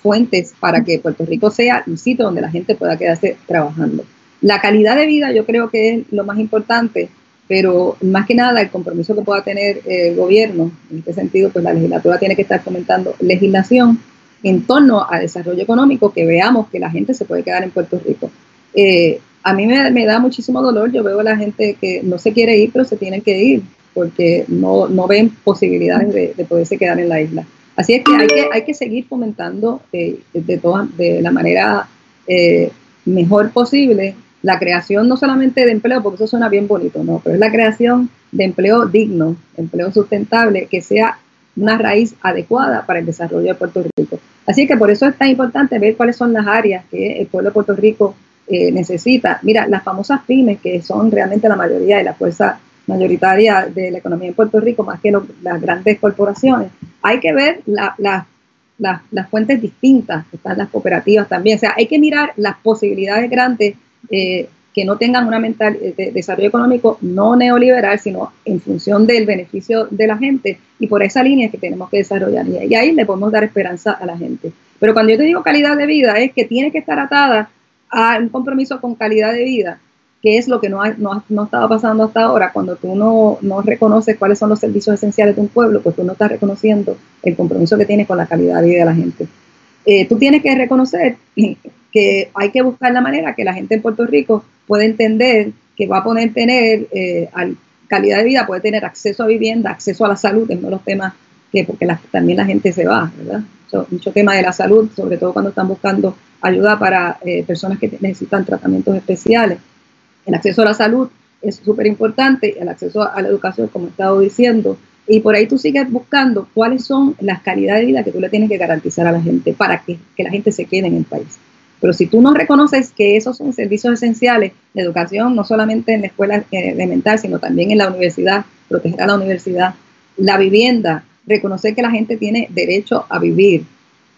fuentes para que Puerto Rico sea un sitio donde la gente pueda quedarse trabajando. La calidad de vida yo creo que es lo más importante, pero más que nada el compromiso que pueda tener el gobierno, en este sentido, pues la legislatura tiene que estar comentando legislación en torno al desarrollo económico, que veamos que la gente se puede quedar en Puerto Rico. Eh, a mí me, da muchísimo dolor, yo veo a la gente que no se quiere ir, pero se tienen que ir, porque no, ven posibilidades de, poderse quedar en la isla. Así es que hay que, hay que seguir fomentando eh, de, toda, de la manera eh, mejor posible la creación no solamente de empleo, porque eso suena bien bonito, no, pero es la creación de empleo digno, empleo sustentable, que sea una raíz adecuada para el desarrollo de Puerto Rico. Así que por eso es tan importante ver cuáles son las áreas que el pueblo de Puerto Rico eh, necesita. Mira, las famosas pymes, que son realmente la mayoría de la fuerza mayoritaria de la economía en Puerto Rico, más que las grandes corporaciones, hay que ver las fuentes distintas, están las cooperativas también. O sea, hay que mirar las posibilidades grandes eh, que no tengan una mental eh, de desarrollo económico no neoliberal, sino en función del beneficio de la gente. Y por esa línea es que tenemos que desarrollar. Y ahí le podemos dar esperanza a la gente. Pero cuando yo te digo calidad de vida, es que tiene que estar atada a un compromiso con calidad de vida, que es lo que no, ha, no, no estaba pasando hasta ahora. Cuando tú no, no reconoces cuáles son los servicios esenciales de un pueblo, pues tú no estás reconociendo el compromiso que tienes con la calidad de vida de la gente. Eh, tú tienes que reconocer *laughs* que hay que buscar la manera que la gente en Puerto Rico pueda entender que va a poder tener eh, al calidad de vida puede tener acceso a vivienda, acceso a la salud, es uno de los temas que, porque también la gente se va, ¿verdad? mucho tema de la salud, sobre todo cuando están buscando ayuda para eh, personas que necesitan tratamientos especiales. El acceso a la salud es súper importante, el acceso a la educación, como he estado diciendo, y por ahí tú sigues buscando cuáles son las calidades de vida que tú le tienes que garantizar a la gente para que, que la gente se quede en el país. Pero si tú no reconoces que esos son servicios esenciales, de educación, no solamente en la escuela eh, elemental, sino también en la universidad, proteger a la universidad, la vivienda, reconocer que la gente tiene derecho a vivir.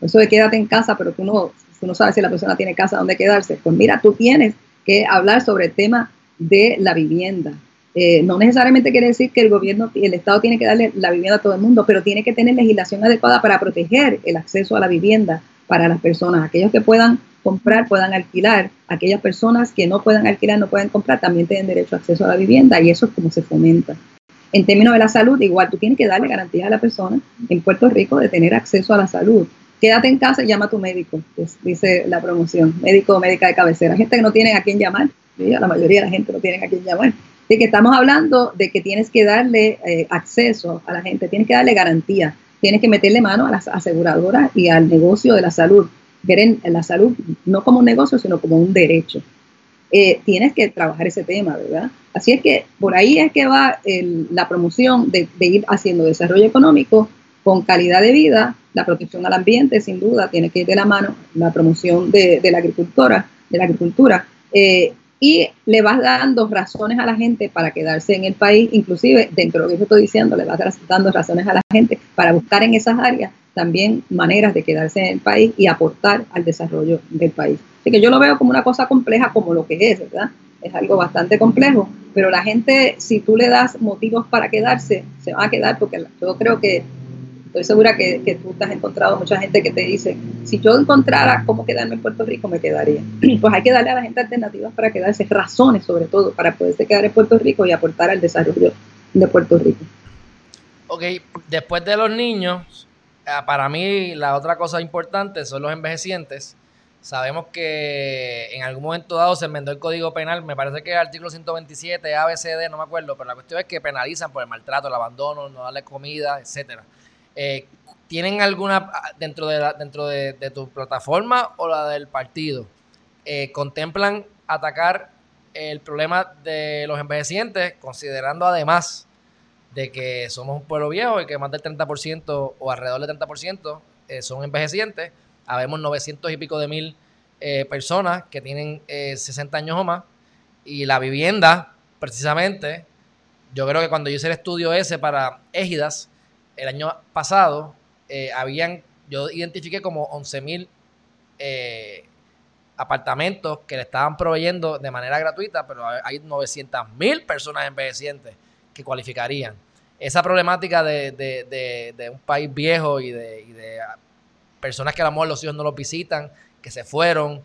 Eso de quédate en casa, pero tú no, tú no sabes si la persona tiene casa donde quedarse. Pues mira, tú tienes que hablar sobre el tema de la vivienda. Eh, no necesariamente quiere decir que el gobierno, el Estado tiene que darle la vivienda a todo el mundo, pero tiene que tener legislación adecuada para proteger el acceso a la vivienda para las personas, aquellos que puedan comprar, puedan alquilar, aquellas personas que no puedan alquilar, no pueden comprar, también tienen derecho a acceso a la vivienda y eso es como se fomenta. En términos de la salud, igual tú tienes que darle garantía a la persona en Puerto Rico de tener acceso a la salud. Quédate en casa y llama a tu médico, dice la promoción, médico o médica de cabecera. Gente que no tiene a quién llamar, la mayoría de la gente no tiene a quién llamar. Así que estamos hablando de que tienes que darle eh, acceso a la gente, tienes que darle garantía, tienes que meterle mano a las aseguradoras y al negocio de la salud. Ver en, la salud no como un negocio, sino como un derecho. Eh, tienes que trabajar ese tema, ¿verdad? Así es que por ahí es que va la promoción de, ir haciendo desarrollo económico con calidad de vida, la protección al ambiente, sin duda, tiene que ir de la mano, la promoción de, la agricultura, de la agricultura, eh, y le vas dando razones a la gente para quedarse en el país, inclusive dentro de lo que yo estoy diciendo, le vas dando razones a la gente para buscar en esas áreas también maneras de quedarse en el país y aportar al desarrollo del país. Así que yo lo veo como una cosa compleja como lo que es, ¿verdad? Es algo bastante complejo, pero la gente, si tú le das motivos para quedarse, se va a quedar porque yo creo que estoy segura que, que, tú te has encontrado mucha gente que te dice, si yo encontrara cómo quedarme en Puerto Rico, me quedaría. *clears throat* Pues hay que darle a la gente alternativas para quedarse, razones sobre todo, para poderse quedar en Puerto Rico y aportar al desarrollo de Puerto Rico. Ok, después de los niños, ah, para mí la otra cosa importante son los envejecientes. Sabemos que en algún momento dado se enmendó el Código Penal, me parece que el artículo 127, ABCD, no me acuerdo, pero la cuestión es que penalizan por el maltrato, el abandono, no darle comida, etcétera. Eh, ¿Tienen alguna dentro de dentro de, tu plataforma o la del partido? Eh, ¿Contemplan atacar el problema de los envejecientes, considerando además de que somos un pueblo viejo y que más del 30% o alrededor del 30% eh, son envejecientes? Habemos 900 y pico de mil personas que tienen 60 años o más y la vivienda, precisamente, yo creo que cuando yo hice el estudio ese para Égidas, el año pasado eh, habían, yo identifiqué como 11 mil eh, apartamentos que le estaban proveyendo de manera gratuita, pero hay 900 mil personas envejecientes que cualificarían. Esa problemática de, un país viejo y de, personas que a lo mejor los hijos no los visitan, que se fueron,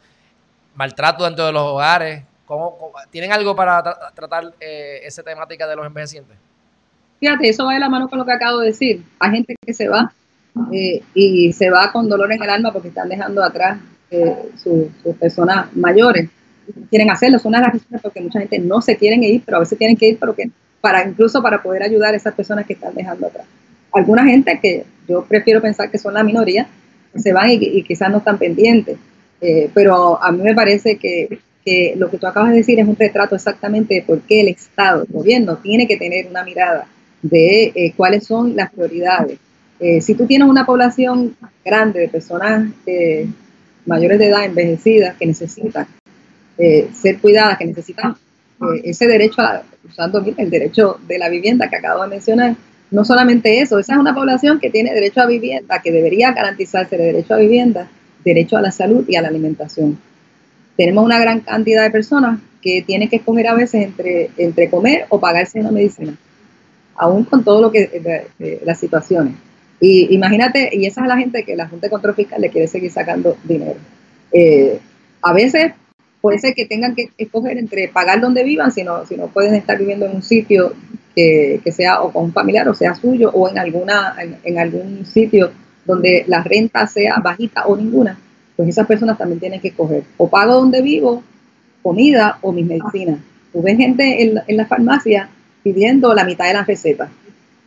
maltrato dentro de los hogares, ¿cómo, tienen algo para tratar eh, esa temática de los envejecientes? Fíjate, eso va de la mano con lo que acabo de decir. Hay gente que se va eh, y se va con dolor en el alma porque están dejando atrás eh, sus personas mayores. Quieren hacerlo, son una de las razones porque mucha gente no se quieren ir, pero a veces tienen que ir para, incluso para poder ayudar a esas personas que están dejando atrás. Alguna gente que yo prefiero pensar que son la minoría, se van y, quizás no están pendientes. Eh, pero a mí me parece que, que, lo que tú acabas de decir es un retrato exactamente de por qué el Estado, el gobierno, tiene que tener una mirada de eh, cuáles son las prioridades. Eh, si tú tienes una población grande de personas eh, mayores de edad, envejecidas, que necesitan ser cuidadas, que necesitan ese derecho, a, usando el derecho de la vivienda que acabo de mencionar, no solamente eso, esa es una población que tiene derecho a vivienda, que debería garantizarse el derecho a vivienda, derecho a la salud y a la alimentación. Tenemos una gran cantidad de personas que tienen que escoger a veces entre, entre comer o pagarse una medicina aún con todo lo que las situaciones. Y imagínate, y esa es la gente que la Junta de Control Fiscal le quiere seguir sacando dinero. Eh, a veces puede ser que tengan que escoger entre pagar donde vivan, si no pueden estar viviendo en un sitio que, sea o con un familiar o sea suyo, o en, alguna, en, algún sitio donde la renta sea bajita o ninguna, pues esas personas también tienen que escoger o pago donde vivo, comida o mis medicinas. Tú ves gente en, en la farmacia pidiendo la mitad de las recetas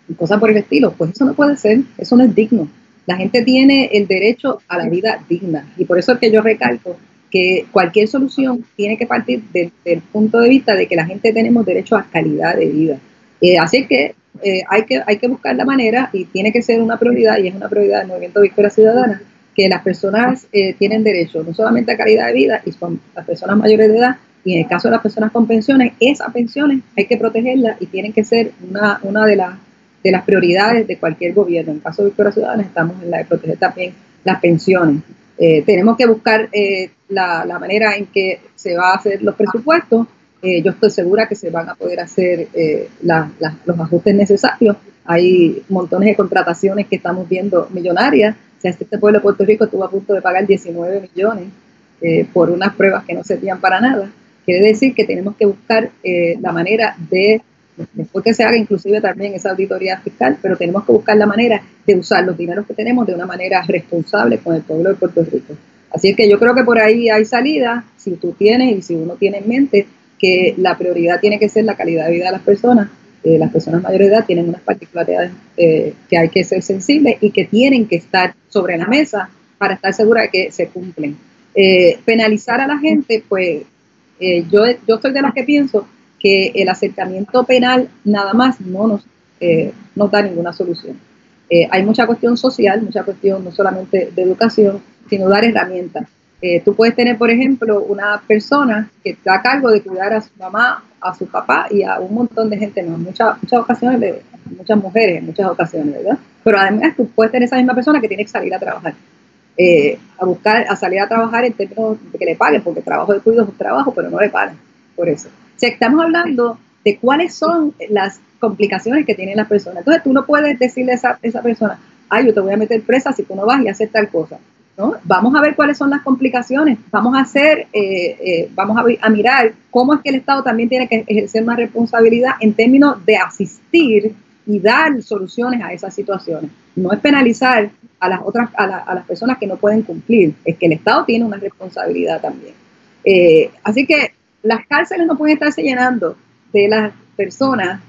y cosas por el estilo. Pues eso no puede ser, eso no es digno. La gente tiene el derecho a la vida digna y por eso es que yo recalco que cualquier solución tiene que partir del, punto de vista de que la gente tenemos derecho a calidad de vida. Eh, así que, eh, hay que hay que buscar la manera y tiene que ser una prioridad y es una prioridad del Movimiento Victoria Ciudadana que las personas eh, tienen derecho no solamente a calidad de vida y son las personas mayores de edad y en el caso de las personas con pensiones, esas pensiones hay que protegerlas y tienen que ser una, una de, las de las prioridades de cualquier gobierno. En el caso de Victoria Ciudadana estamos en la de proteger también las pensiones. Eh, tenemos que buscar eh, la, manera en que se va a hacer los presupuestos. yo estoy segura que se van a poder hacer los ajustes necesarios. Hay montones de contrataciones que estamos viendo millonarias este pueblo de Puerto Rico estuvo a punto de pagar 19 millones eh, por unas pruebas que no servían para nada. Quiere decir que tenemos que buscar eh, la manera de, después que se haga inclusive también esa auditoría fiscal, pero tenemos que buscar la manera de usar los dineros que tenemos de una manera responsable con el pueblo de Puerto Rico. Así es que yo creo que por ahí hay salida, si tú tienes y si uno tiene en mente que la prioridad tiene que ser la calidad de vida de las personas, eh, las personas mayores de edad tienen unas particularidades eh, que hay que ser sensibles y que tienen que estar sobre la mesa para estar segura de que se cumplen. Penalizar a la gente, pues yo, yo soy de las que pienso que el acercamiento penal nada más no nos, no da ninguna solución. hay mucha cuestión social, mucha cuestión no solamente de educación, sino dar herramientas. tú puedes tener, por ejemplo, una persona que está a cargo de cuidar a su mamá a su papá y a un montón de gente, en muchas, muchas ocasiones, muchas mujeres en muchas ocasiones, ¿verdad? Pero además tú puedes tener esa misma persona que tiene que salir a trabajar, eh, a buscar, a salir a trabajar en términos de que le paguen, porque trabajo de cuidado es trabajo, pero no le pagan por eso. O estamos hablando de cuáles son las complicaciones que tienen las personas. Entonces tú no puedes decirle a esa, esa persona, ay, yo te voy a meter presa si tú no vas y haces tal cosa. Vamos a ver cuáles son las complicaciones, vamos a hacer, eh, eh, vamos a, mirar cómo es que el Estado también tiene que ejercer una responsabilidad en términos de asistir y dar soluciones a esas situaciones. No es penalizar a las otras, a, las personas que no pueden cumplir, es que el Estado tiene una responsabilidad también. Eh, así que las cárceles no pueden estarse llenando de las personas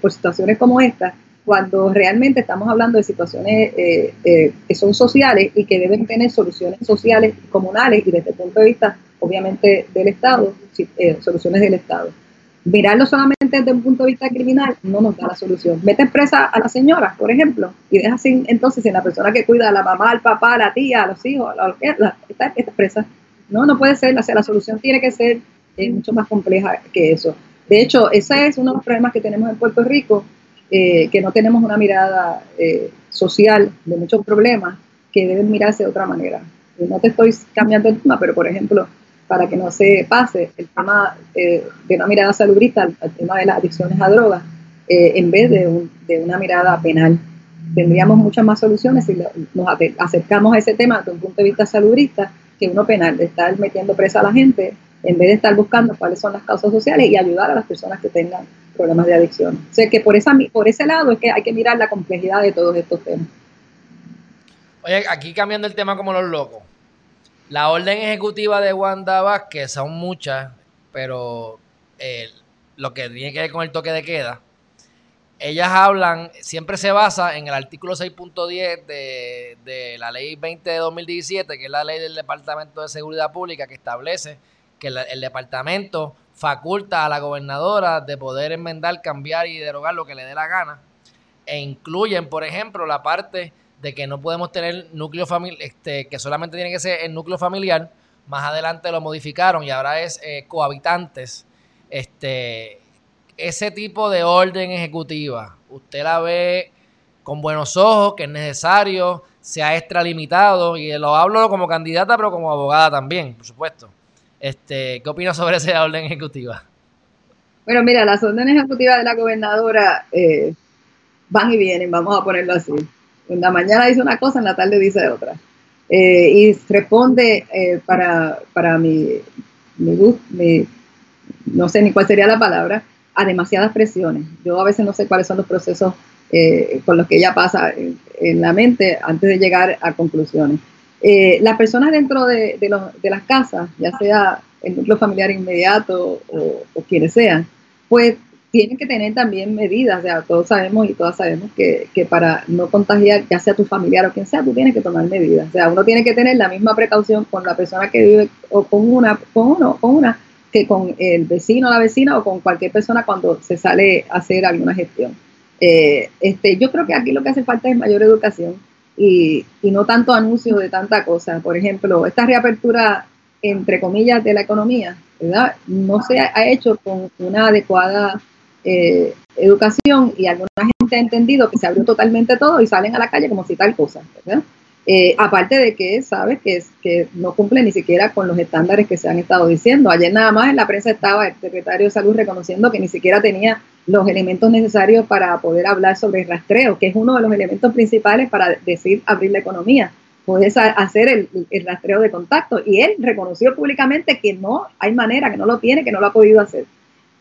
por situaciones como esta, cuando realmente estamos hablando de situaciones eh, eh, que son sociales y que deben tener soluciones sociales comunales y desde el punto de vista, obviamente, del Estado, eh, soluciones del Estado. Mirarlo solamente desde un punto de vista criminal no nos da la solución. Mete presa a la señora, por ejemplo, y deja sin, entonces en la persona que cuida a la mamá, al papá, a la tía, a los hijos, a la, está, está presa. No, no puede ser, la solución tiene que ser mucho más compleja que eso. De hecho, ese es uno de los problemas que tenemos en Puerto Rico, eh, que no tenemos una mirada eh, social de muchos problemas que deben mirarse de otra manera. no te estoy cambiando el tema, pero por ejemplo, para que no se pase el tema eh, de una mirada salubrista al, tema de las adicciones a drogas, en vez de, de, una mirada penal. Tendríamos muchas más soluciones si nos acercamos a ese tema desde un punto de vista salubrista que uno penal, de estar metiendo presa a la gente en vez de estar buscando cuáles son las causas sociales y ayudar a las personas que tengan problemas de adicción. O sea que por, esa, por ese lado es que hay que mirar la complejidad de todos estos temas. Oye, aquí cambiando el tema como los locos. La orden ejecutiva de Wanda Vázquez son muchas, pero eh, lo que tiene que ver con el toque de queda, ellas hablan, siempre se basa en el artículo 6.10 de, de la ley 20 de 2017, que es la ley del Departamento de Seguridad Pública, que establece que el departamento faculta a la gobernadora de poder enmendar, cambiar y derogar lo que le dé la gana. E incluyen, por ejemplo, la parte de que no podemos tener núcleo familiar, este, que solamente tiene que ser el núcleo familiar. Más adelante lo modificaron y ahora es eh, cohabitantes. Este, ese tipo de orden ejecutiva, usted la ve con buenos ojos, que es necesario, se ha extralimitado, y lo hablo como candidata, pero como abogada también, por supuesto. Este, ¿Qué opinas sobre esa orden ejecutiva? Bueno, mira, las órdenes ejecutivas de la gobernadora eh, van y vienen, vamos a ponerlo así. En la mañana dice una cosa, en la tarde dice otra. Eh, y responde eh, para, para mi, no sé ni cuál sería la palabra, a demasiadas presiones. Yo a veces no sé cuáles son los procesos con los que ella pasa en la mente antes de llegar a conclusiones. Eh, las personas dentro de, las casas, ya sea el núcleo familiar inmediato o, quienes sean, pues tienen que tener también medidas, o sea, todos sabemos y todas sabemos que, que, para no contagiar, ya sea tu familiar o quien sea, tú tienes que tomar medidas. O sea, uno tiene que tener la misma precaución con la persona que vive o con una, con uno, con una, que con el vecino o la vecina o con cualquier persona cuando se sale a hacer alguna gestión. Eh, este, yo creo que aquí lo que hace falta es mayor educación y, y no tanto anuncio de tanta cosa. Por ejemplo, esta reapertura, entre comillas, de la economía, ¿verdad? No se ha hecho con una adecuada eh, educación y alguna gente ha entendido que se abrió totalmente todo y salen a la calle como si tal cosa. Eh, aparte de que sabes que, que no cumple ni siquiera con los estándares que se han estado diciendo. Ayer nada más en la prensa estaba el secretario de salud reconociendo que ni siquiera tenía los elementos necesarios para poder hablar sobre el rastreo, que es uno de los elementos principales para decir abrir la economía. Puedes hacer el, el rastreo de contacto. Y él reconoció públicamente que no hay manera, que no lo tiene, que no lo ha podido hacer.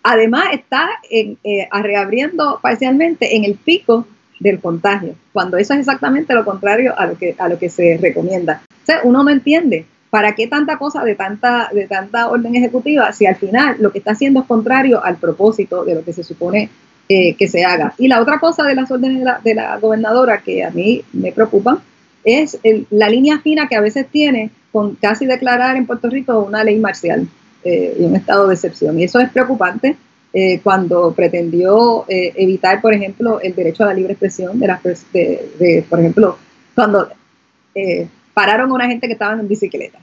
Además, está en, eh, reabriendo parcialmente en el pico del contagio, cuando eso es exactamente lo contrario a lo que, a lo que se recomienda. O sea, uno no entiende para qué tanta cosa de tanta, de tanta orden ejecutiva si al final lo que está haciendo es contrario al propósito de lo que se supone eh, que se haga. Y la otra cosa de las órdenes de la, de la gobernadora que a mí me preocupa es la línea fina que a veces tiene con casi declarar en Puerto Rico una ley marcial eh, y un estado de excepción. Y eso es preocupante eh, cuando pretendió eh, evitar, por ejemplo, el derecho a la libre expresión de las de, por ejemplo, cuando eh, pararon a una gente que estaba en bicicleta,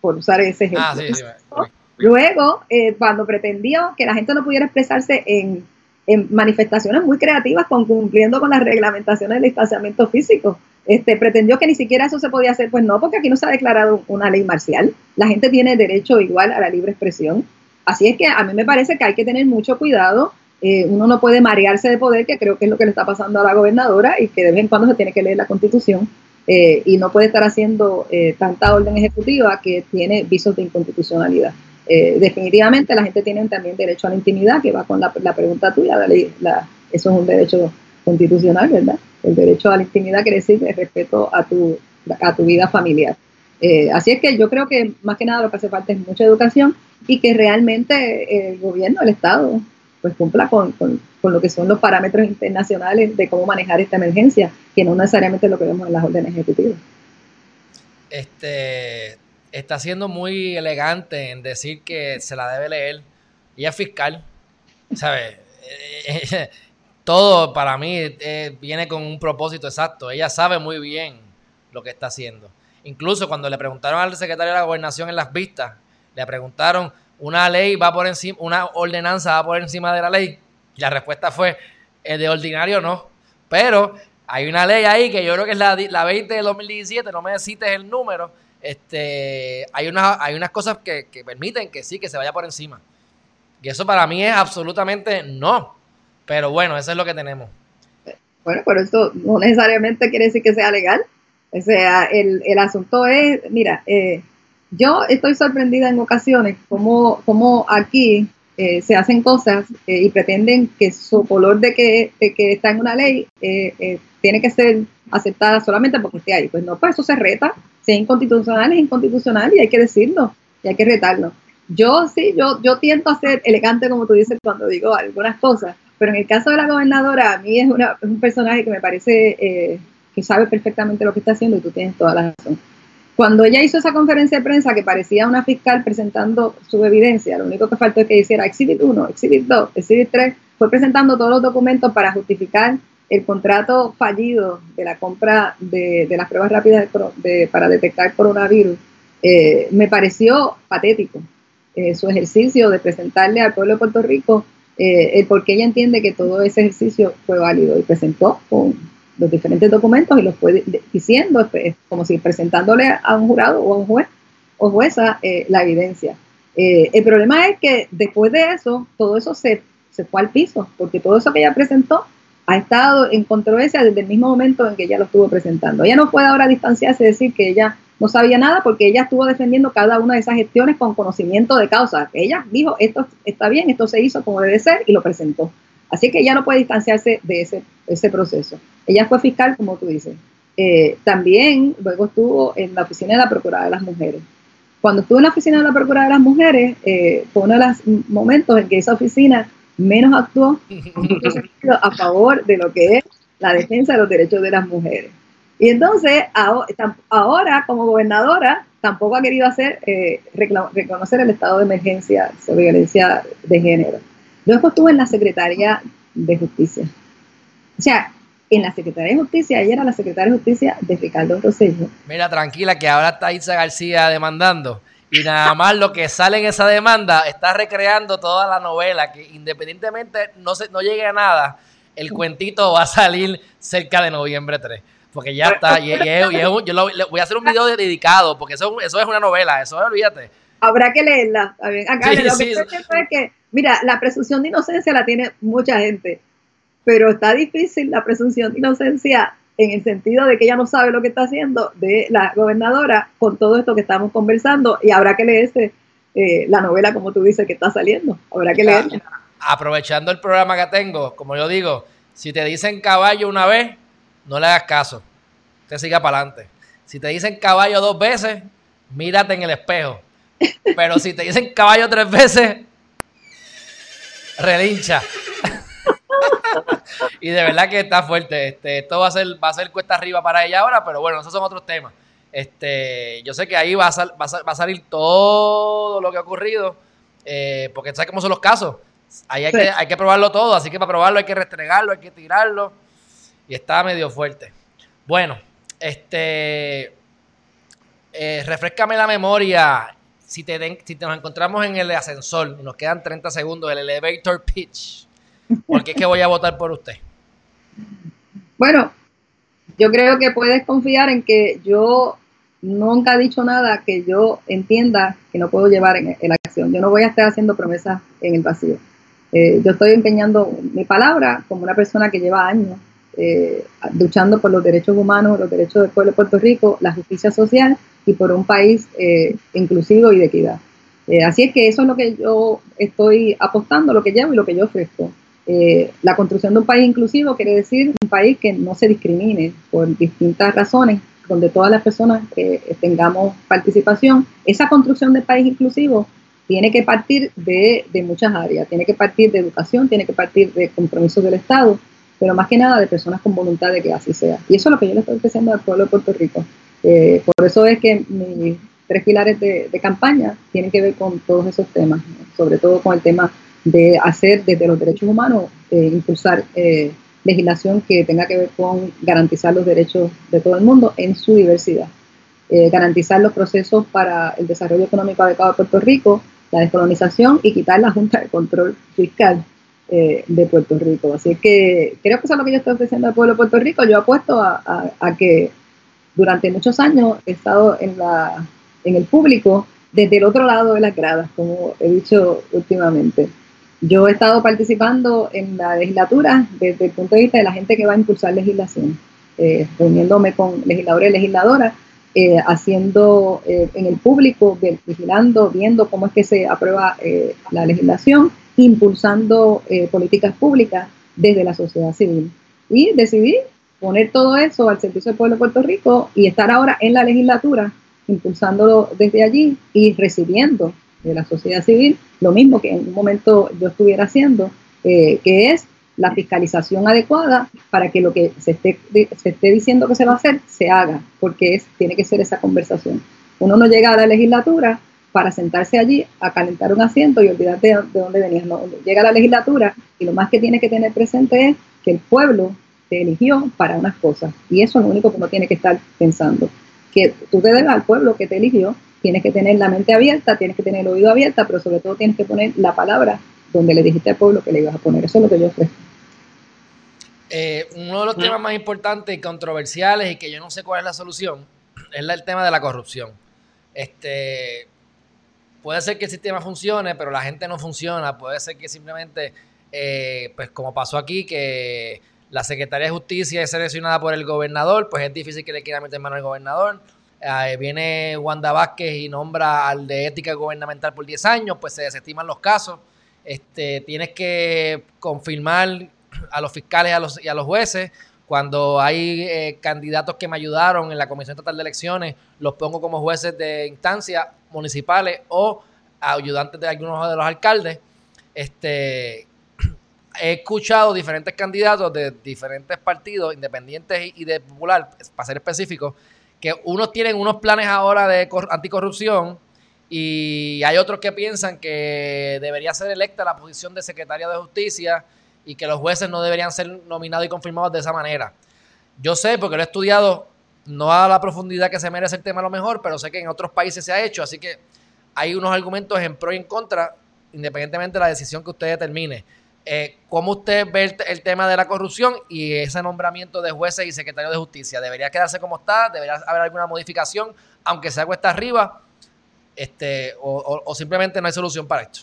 por usar ese ah, ejemplo. Luego, cuando pretendió que la gente no pudiera expresarse en, en manifestaciones muy creativas, con, cumpliendo con las reglamentaciones del distanciamiento físico, este, pretendió que ni siquiera eso se podía hacer, pues no, porque aquí no se ha declarado una ley marcial. La gente tiene derecho igual a la libre expresión. Así es que a mí me parece que hay que tener mucho cuidado. Eh, uno no puede marearse de poder, que creo que es lo que le está pasando a la gobernadora y que de vez en cuando se tiene que leer la constitución eh, y no puede estar haciendo eh, tanta orden ejecutiva que tiene visos de inconstitucionalidad. definitivamente la gente tiene también derecho a la intimidad, que va con la, pregunta tuya, la, eso es un derecho constitucional, ¿verdad? El derecho a la intimidad quiere decir el respeto a tu, a tu vida familiar. así es que yo creo que más que nada lo que hace falta es mucha educación y que realmente el gobierno, el Estado, pues cumpla con, con, lo que son los parámetros internacionales de cómo manejar esta emergencia, que no necesariamente lo que vemos en las órdenes ejecutivas. Este está siendo muy elegante en decir que se la debe leer. y es fiscal, ¿sabes? *laughs* Todo para mí eh, viene con un propósito exacto. Ella sabe muy bien lo que está haciendo. Incluso cuando le preguntaron al secretario de la gobernación en las vistas, le preguntaron, ¿una ley va por encima, una ordenanza va por encima de la ley? La respuesta fue, eh, de ordinario no. Pero hay una ley ahí que yo creo que es la, la 20 de 2017, no me cites el número. Este, hay, una, hay unas cosas que, que permiten que sí, que se vaya por encima. Y eso para mí es absolutamente no. Pero bueno, eso es lo que tenemos. Bueno, pero eso no necesariamente quiere decir que sea legal. O sea, el, el asunto es, mira, eh, yo estoy sorprendida en ocasiones como, como aquí eh, se hacen cosas eh, y pretenden que su color de que, que está en una ley eh, tiene que ser aceptada solamente porque esté ahí. Pues no, pues eso se reta. Si es inconstitucional, es inconstitucional y hay que decirlo y hay que retarlo. Yo sí, yo, yo tiento a ser elegante, como tú dices, cuando digo algunas cosas, pero en el caso de la gobernadora, a mí es, un personaje que me parece que sabe perfectamente lo que está haciendo y tú tienes toda la razón. Cuando ella hizo esa conferencia de prensa que parecía una fiscal presentando su evidencia, lo único que faltó es que hiciera Exhibit 1, Exhibit 2, Exhibit 3, fue presentando todos los documentos para justificar el contrato fallido de la compra de, las pruebas rápidas para detectar coronavirus. Eh, me pareció patético eh, su ejercicio de presentarle al pueblo de Puerto Rico eh, el por qué ella entiende que todo ese ejercicio fue válido y presentó los diferentes documentos y los fue diciendo, como si presentándole a un jurado o a un juez o jueza eh, la evidencia. Eh, el problema es que después de eso, todo eso se, se fue al piso, porque todo eso que ella presentó ha estado en controversia desde el mismo momento en que ella lo estuvo presentando. Ella no puede ahora distanciarse y decir que ella no sabía nada porque ella estuvo defendiendo cada una de esas gestiones con conocimiento de causa. Ella dijo, esto está bien, esto se hizo como debe ser y lo presentó. Así que ella no puede distanciarse de ese, ese proceso. Ella fue fiscal, como tú dices. Eh, también luego estuvo en la oficina de la Procuradora de las Mujeres. Cuando estuvo en la oficina de la Procuradora de las Mujeres, eh, fue uno de los momentos en que esa oficina menos actuó a favor de lo que es la defensa de los derechos de las mujeres. Y entonces, ahora, como gobernadora, tampoco ha querido hacer eh, reconocer el estado de emergencia sobre violencia de género. Luego estuve en la Secretaría de Justicia. O sea, en la Secretaría de Justicia, ella era la Secretaria de Justicia de Ricardo Rosselló. Mira, tranquila, que ahora está Isa García demandando. Y nada más lo que sale en esa demanda está recreando toda la novela, que independientemente no, se, no llegue a nada, el cuentito va a salir cerca de noviembre 3. Porque ya está. Y, yo voy a hacer un video dedicado, porque eso, eso es una novela, eso olvídate. Habrá que leerla. Acá lo que es que, mira, la presunción de inocencia la tiene mucha gente, pero está difícil la presunción de inocencia en el sentido de que ella no sabe lo que está haciendo de la gobernadora con todo esto que estamos conversando y habrá que leerse eh, la novela como tú dices que está saliendo. Habrá que leerla. Aprovechando el programa que tengo, como yo digo, si te dicen caballo una vez, no le hagas caso. Usted siga para adelante. Si te dicen caballo dos veces, mírate en el espejo. Pero si te dicen caballo tres veces, relincha. *laughs* y de verdad que está fuerte. Este, esto va a ser, va a ser cuesta arriba para ella ahora, pero bueno, esos son otros temas. Este, yo sé que ahí va a, va a, salir todo lo que ha ocurrido, eh, porque sabes cómo son los casos. Ahí hay, que, hay que probarlo todo, así que para probarlo hay que restregarlo, hay que tirarlo. Y está medio fuerte. Bueno, este. Eh, refrescame la memoria. Si te, si te nos encontramos en el ascensor, nos quedan 30 segundos, el elevator pitch. ¿Por qué es que voy a votar por usted? Bueno, yo creo que puedes confiar en que yo nunca he dicho nada que yo entienda que no puedo llevar en, la acción. Yo no voy a estar haciendo promesas en el vacío. Eh, yo estoy empeñando mi palabra como una persona que lleva años eh, luchando por los derechos humanos, los derechos del pueblo de Puerto Rico, la justicia social y por un país eh, inclusivo y de equidad. Eh, así es que eso es lo que yo estoy apostando, lo que llevo y lo que yo ofrezco. la construcción de un país inclusivo quiere decir un país que no se discrimine por distintas razones, donde todas las personas tengamos participación. Esa construcción del país inclusivo tiene que partir de, de, muchas áreas, tiene que partir de educación, tiene que partir de compromisos del Estado, pero más que nada de personas con voluntad de que así sea. Y eso es lo que yo le estoy ofreciendo al pueblo de Puerto Rico. Eh, por eso es que mis tres pilares de, campaña tienen que ver con todos esos temas, sobre todo con el tema de hacer desde los derechos humanos, eh, impulsar eh, legislación que tenga que ver con garantizar los derechos de todo el mundo en su diversidad, garantizar los procesos para el desarrollo económico adecuado de Puerto Rico, la descolonización y quitar la Junta de Control Fiscal eh, de Puerto Rico. Así que creo que eso es lo que yo estoy ofreciendo al pueblo de Puerto Rico. Yo apuesto a, a, que durante muchos años he estado en, la, en el público desde el otro lado de las gradas, como he dicho últimamente. Yo he estado participando en la legislatura desde el punto de vista de la gente que va a impulsar legislación, eh, reuniéndome con legisladores y legisladoras, eh, haciendo en el público, vigilando, viendo cómo es que se aprueba la legislación impulsando eh, políticas públicas desde la sociedad civil. Y decidí poner todo eso al servicio del pueblo de Puerto Rico y estar ahora en la legislatura, impulsándolo desde allí y recibiendo de la sociedad civil lo mismo que en un momento yo estuviera haciendo, eh, que es la fiscalización adecuada para que lo que se esté, se esté diciendo que se va a hacer se haga, porque es, tiene que ser esa conversación. Uno no llega a la legislatura para sentarse allí a calentar un asiento y olvidarte de, dónde venías. llega la legislatura y lo más que tiene que tener presente es que el pueblo te eligió para unas cosas y eso es lo único que uno tiene que estar pensando. Que tú te debes al pueblo que te eligió, tienes que tener la mente abierta, tienes que tener el oído abierto, pero sobre todo tienes que poner la palabra donde le dijiste al pueblo que le ibas a poner. Eso es lo que yo ofrezco. Eh, uno de los temas más importantes y controversiales y que yo no sé cuál es la solución es el tema de la corrupción. Este, puede ser que el sistema funcione, pero la gente no funciona. Puede ser que simplemente, eh, pues como pasó aquí, que la Secretaría de Justicia es seleccionada por el gobernador, pues es difícil que le quiera meter mano al gobernador. Eh, viene Wanda Vázquez y nombra al de ética gubernamental por 10 años, pues se desestiman los casos. Este, tienes que confirmar a los fiscales a los, y a los jueces cuando hay eh, candidatos que me ayudaron en la Comisión Estatal de Elecciones, los pongo como jueces de instancia municipales o ayudantes de algunos de los alcaldes. Este, *clears throat* he escuchado diferentes candidatos de diferentes partidos, independientes y de popular, para ser específico, que unos tienen unos planes ahora de anticorrupción y hay otros que piensan que debería ser electa la posición de secretaria de justicia y que los jueces no deberían ser nominados y confirmados de esa manera. Yo sé, porque lo he estudiado, no a la profundidad que se merece el tema a lo mejor, pero sé que en otros países se ha hecho, así que hay unos argumentos en pro y en contra, independientemente de la decisión que usted determine. Eh, ¿Cómo usted ve el, tema de la corrupción y ese nombramiento de jueces y secretarios de justicia? ¿Debería quedarse como está? ¿Debería haber alguna modificación, aunque sea cuesta arriba? Este, o simplemente no hay solución para esto?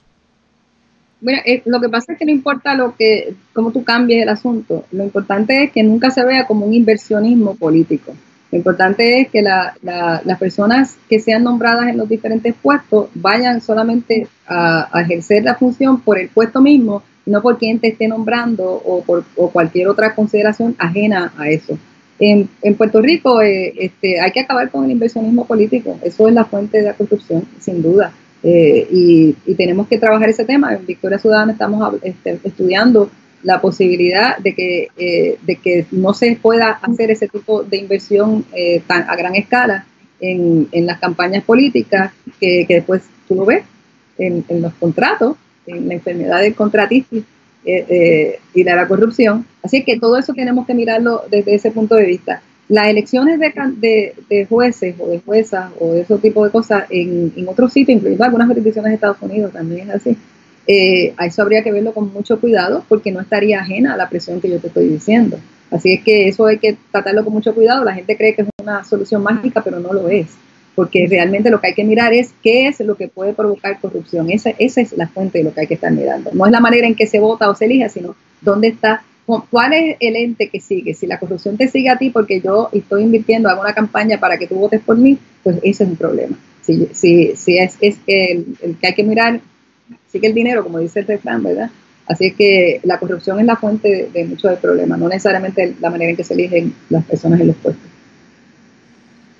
Bueno, eh, lo que pasa es que no importa lo que, cómo tú cambies el asunto, lo importante es que nunca se vea como un inversionismo político. Lo importante es que las personas que sean nombradas en los diferentes puestos vayan solamente a, ejercer la función por el puesto mismo, no por quien te esté nombrando o por cualquier otra consideración ajena a eso. En, Puerto Rico eh, este, hay que acabar con el inversionismo político, eso es la fuente de la corrupción, sin duda. Eh, y, tenemos que trabajar ese tema. En Victoria Ciudadana estamos este, estudiando la posibilidad de que, eh, de que no se pueda hacer ese tipo de inversión eh, tan, a gran escala en, en, las campañas políticas, que, que, después tú lo ves en, los contratos, en la enfermedad del contratistas y de la corrupción. Así que todo eso tenemos que mirarlo desde ese punto de vista. Las elecciones de, de, jueces o de juezas o de ese tipo de cosas en, en otros sitios, incluyendo algunas jurisdicciones de Estados Unidos, también es así. Eh, a eso habría que verlo con mucho cuidado porque no estaría ajena a la presión que yo te estoy diciendo. Así es que eso hay que tratarlo con mucho cuidado. La gente cree que es una solución mágica, pero no lo es. Porque realmente lo que hay que mirar es qué es lo que puede provocar corrupción. Esa, esa es la fuente de lo que hay que estar mirando. No es la manera en que se vota o se elige, sino dónde está ¿Cuál es el ente que sigue? Si la corrupción te sigue a ti porque yo estoy invirtiendo, hago una campaña para que tú votes por mí, pues ese es un problema. Si, si, si es, es el, que hay que mirar, sigue el dinero, como dice el refrán, ¿verdad? Así es que la corrupción es la fuente de, muchos del problema, no necesariamente la manera en que se eligen las personas en los puestos.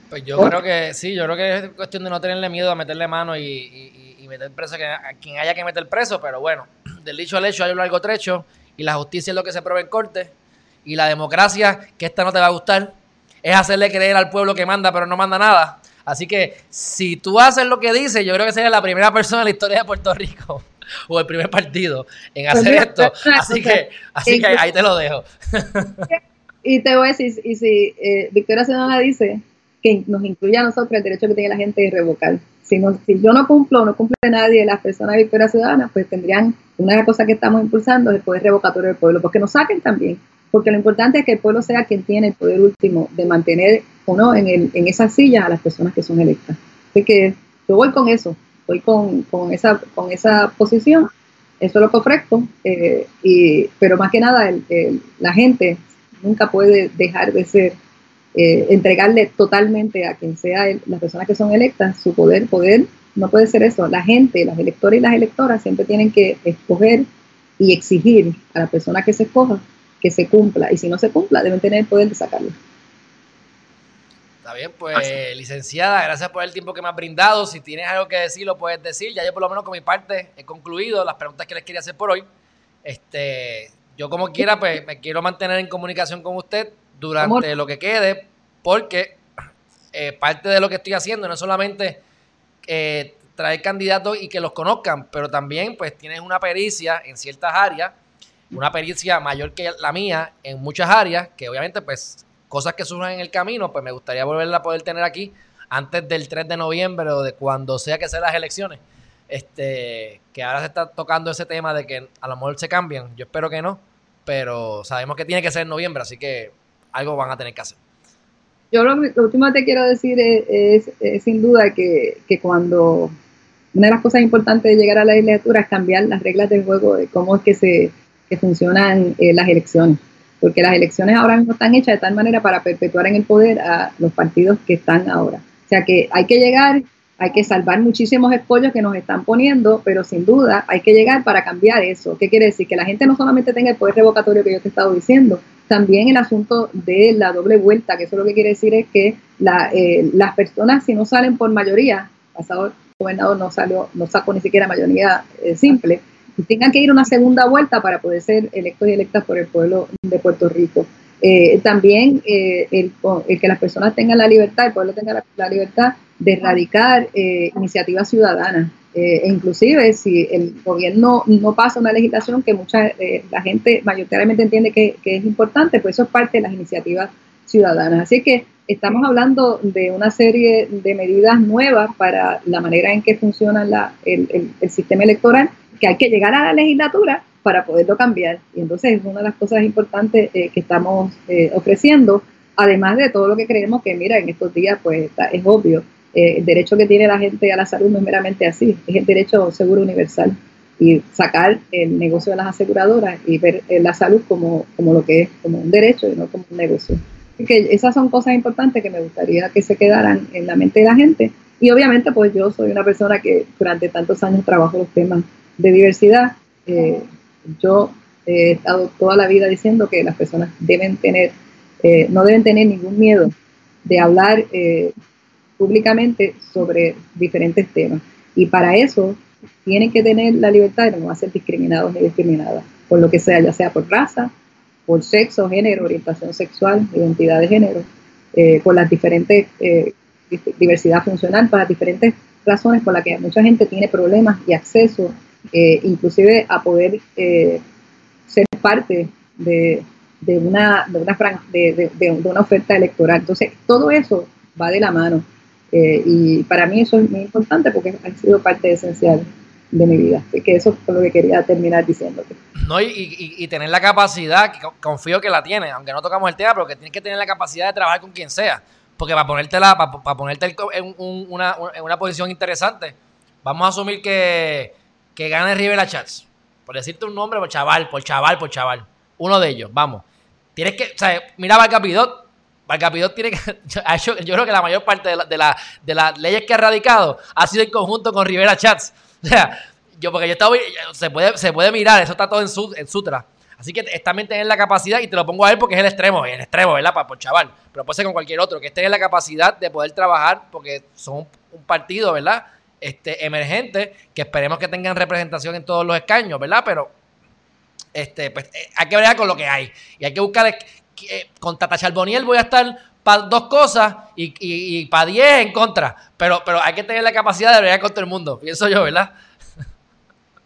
Pues yo creo que sí, yo creo que es cuestión de no tenerle miedo a meterle mano y, meter preso a quien haya que meter preso, pero bueno, del dicho al hecho hay un largo trecho y la justicia es lo que se prueba en corte y la democracia, que esta no te va a gustar, es hacerle creer al pueblo que manda pero no manda nada. Así que si tú haces lo que dice, yo creo que sería la primera persona en la historia de Puerto Rico *laughs* o el primer partido en pues hacer esto. Así que, así que ahí te lo dejo. *laughs* Y te voy a decir, y si eh, Victoria Ciudadana dice que nos incluye a nosotros el derecho que tiene la gente de revocar. Si, si yo no cumplo, no cumple nadie, las personas de Victoria Ciudadana, pues tendrían una de las cosas que estamos impulsando es el poder revocatorio del pueblo, porque nos saquen también, porque lo importante es que el pueblo sea quien tiene el poder último de mantener o no en, el, en esa silla a las personas que son electas. Así que yo voy con eso, voy con, con esa, con esa posición, eso es lo que ofrezco, eh, y, pero más que nada la gente nunca puede dejar de ser, eh, entregarle totalmente a quien sea las personas que son electas su poder, poder no puede ser eso. La gente, los electores y las electoras siempre tienen que escoger y exigir a la persona que se escoja que se cumpla. Y si no se cumpla, deben tener el poder de sacarlo. Está bien, pues licenciada, gracias por el tiempo que me has brindado. Si tienes algo que decir, lo puedes decir. Ya yo por lo menos con mi parte he concluido las preguntas que les quería hacer por hoy. Este, yo como quiera, pues me quiero mantener en comunicación con usted durante lo que quede, porque eh, parte de lo que estoy haciendo no es solamente eh, traer candidatos y que los conozcan, pero también pues tienes una pericia en ciertas áreas, una pericia mayor que la mía en muchas áreas, que obviamente pues cosas que surjan en el camino, pues me gustaría volverla a poder tener aquí antes del 3 de noviembre o de cuando sea que sean las elecciones. Este, que ahora se está tocando ese tema de que a lo mejor se cambian, yo espero que no, pero sabemos que tiene que ser en noviembre, así que algo van a tener que hacer yo lo, último que te quiero decir es, sin duda que, cuando una de las cosas importantes de llegar a la legislatura es cambiar las reglas del juego de cómo es que se funcionan eh, las elecciones. Porque las elecciones ahora mismo están hechas de tal manera para perpetuar en el poder a los partidos que están ahora. O sea que hay que llegar, hay que salvar muchísimos escollos que nos están poniendo, pero sin duda hay que llegar para cambiar eso. ¿Qué quiere decir? Que la gente no solamente tenga el poder revocatorio que yo te he estado diciendo, también el asunto de la doble vuelta, que eso lo que quiere decir es que eh, las personas, si no salen por mayoría, pasado el gobernador no salió, no sacó ni siquiera mayoría eh, simple, tengan que ir una segunda vuelta para poder ser electos y electas por el pueblo de Puerto Rico. Eh, también eh, el, que las personas tengan la libertad, el pueblo tenga la, libertad de erradicar eh, iniciativas ciudadanas. e inclusive si el gobierno no pasa una legislación que mucha la gente mayoritariamente entiende que, es importante, pues eso es parte de las iniciativas ciudadanas. Así que estamos hablando de una serie de medidas nuevas para la manera en que funciona la, el, el sistema electoral, que hay que llegar a la legislatura para poderlo cambiar. Y entonces es una de las cosas importantes eh, que estamos eh, ofreciendo, además de todo lo que creemos que, mira, en estos días pues es obvio, eh, el derecho que tiene la gente a la salud no es meramente así, es el derecho seguro universal. Y sacar el negocio de las aseguradoras y ver la salud como, como lo que es, como un derecho y no como un negocio. Así que esas son cosas importantes que me gustaría que se quedaran en la mente de la gente. Y obviamente pues yo soy una persona que durante tantos años trabajo los temas de diversidad. Yo he estado toda la vida diciendo que las personas deben tener, eh, no deben tener ningún miedo de hablar eh, públicamente sobre diferentes temas. Y para eso tienen que tener la libertad de no ser discriminados ni discriminadas, por lo que sea, ya sea por raza, por sexo, género, orientación sexual, identidad de género, eh, por las diferentes diversidad funcional, por las diferentes razones por las que mucha gente tiene problemas y acceso eh, inclusive a poder eh, ser parte de, una, de, una, de, una oferta electoral. Entonces, todo eso va de la mano. Eh, y para mí eso es muy importante porque ha sido parte esencial de mi vida. Así que eso es lo que quería terminar diciéndote. No, y, tener la capacidad, confío que la tiene, aunque no tocamos el tema, pero que tienes que tener la capacidad de trabajar con quien sea. Porque para ponerte, la, para, ponerte en, una, en una posición interesante, vamos a asumir que que gane Rivera Chats. Por decirte un nombre, por chaval, por chaval, por chaval. Uno de ellos, vamos. Tienes que, o sea, mira Valcapidot. Valcapidot tiene que. *laughs* Yo, creo que la mayor parte de, la, de, las leyes que ha radicado ha sido en conjunto con Rivera Chats. *laughs* O sea, yo, porque yo estaba. Se puede, se puede mirar, eso está todo en, su, en Sutra. Así que también tener la capacidad, y te lo pongo a él porque es el extremo, el extremo, ¿verdad? Por chaval. Pero puede ser con cualquier otro, que es tener la capacidad de poder trabajar, porque son un partido, ¿verdad? Este, emergentes que esperemos que tengan representación en todos los escaños, ¿verdad? Pero este, pues, eh, hay que ver con lo que hay. Y hay que buscar, eh, con Tata Charboniel voy a estar para dos cosas y, y, para diez en contra. Pero, pero hay que tener la capacidad de bregar con todo el mundo, pienso yo, ¿verdad? *laughs*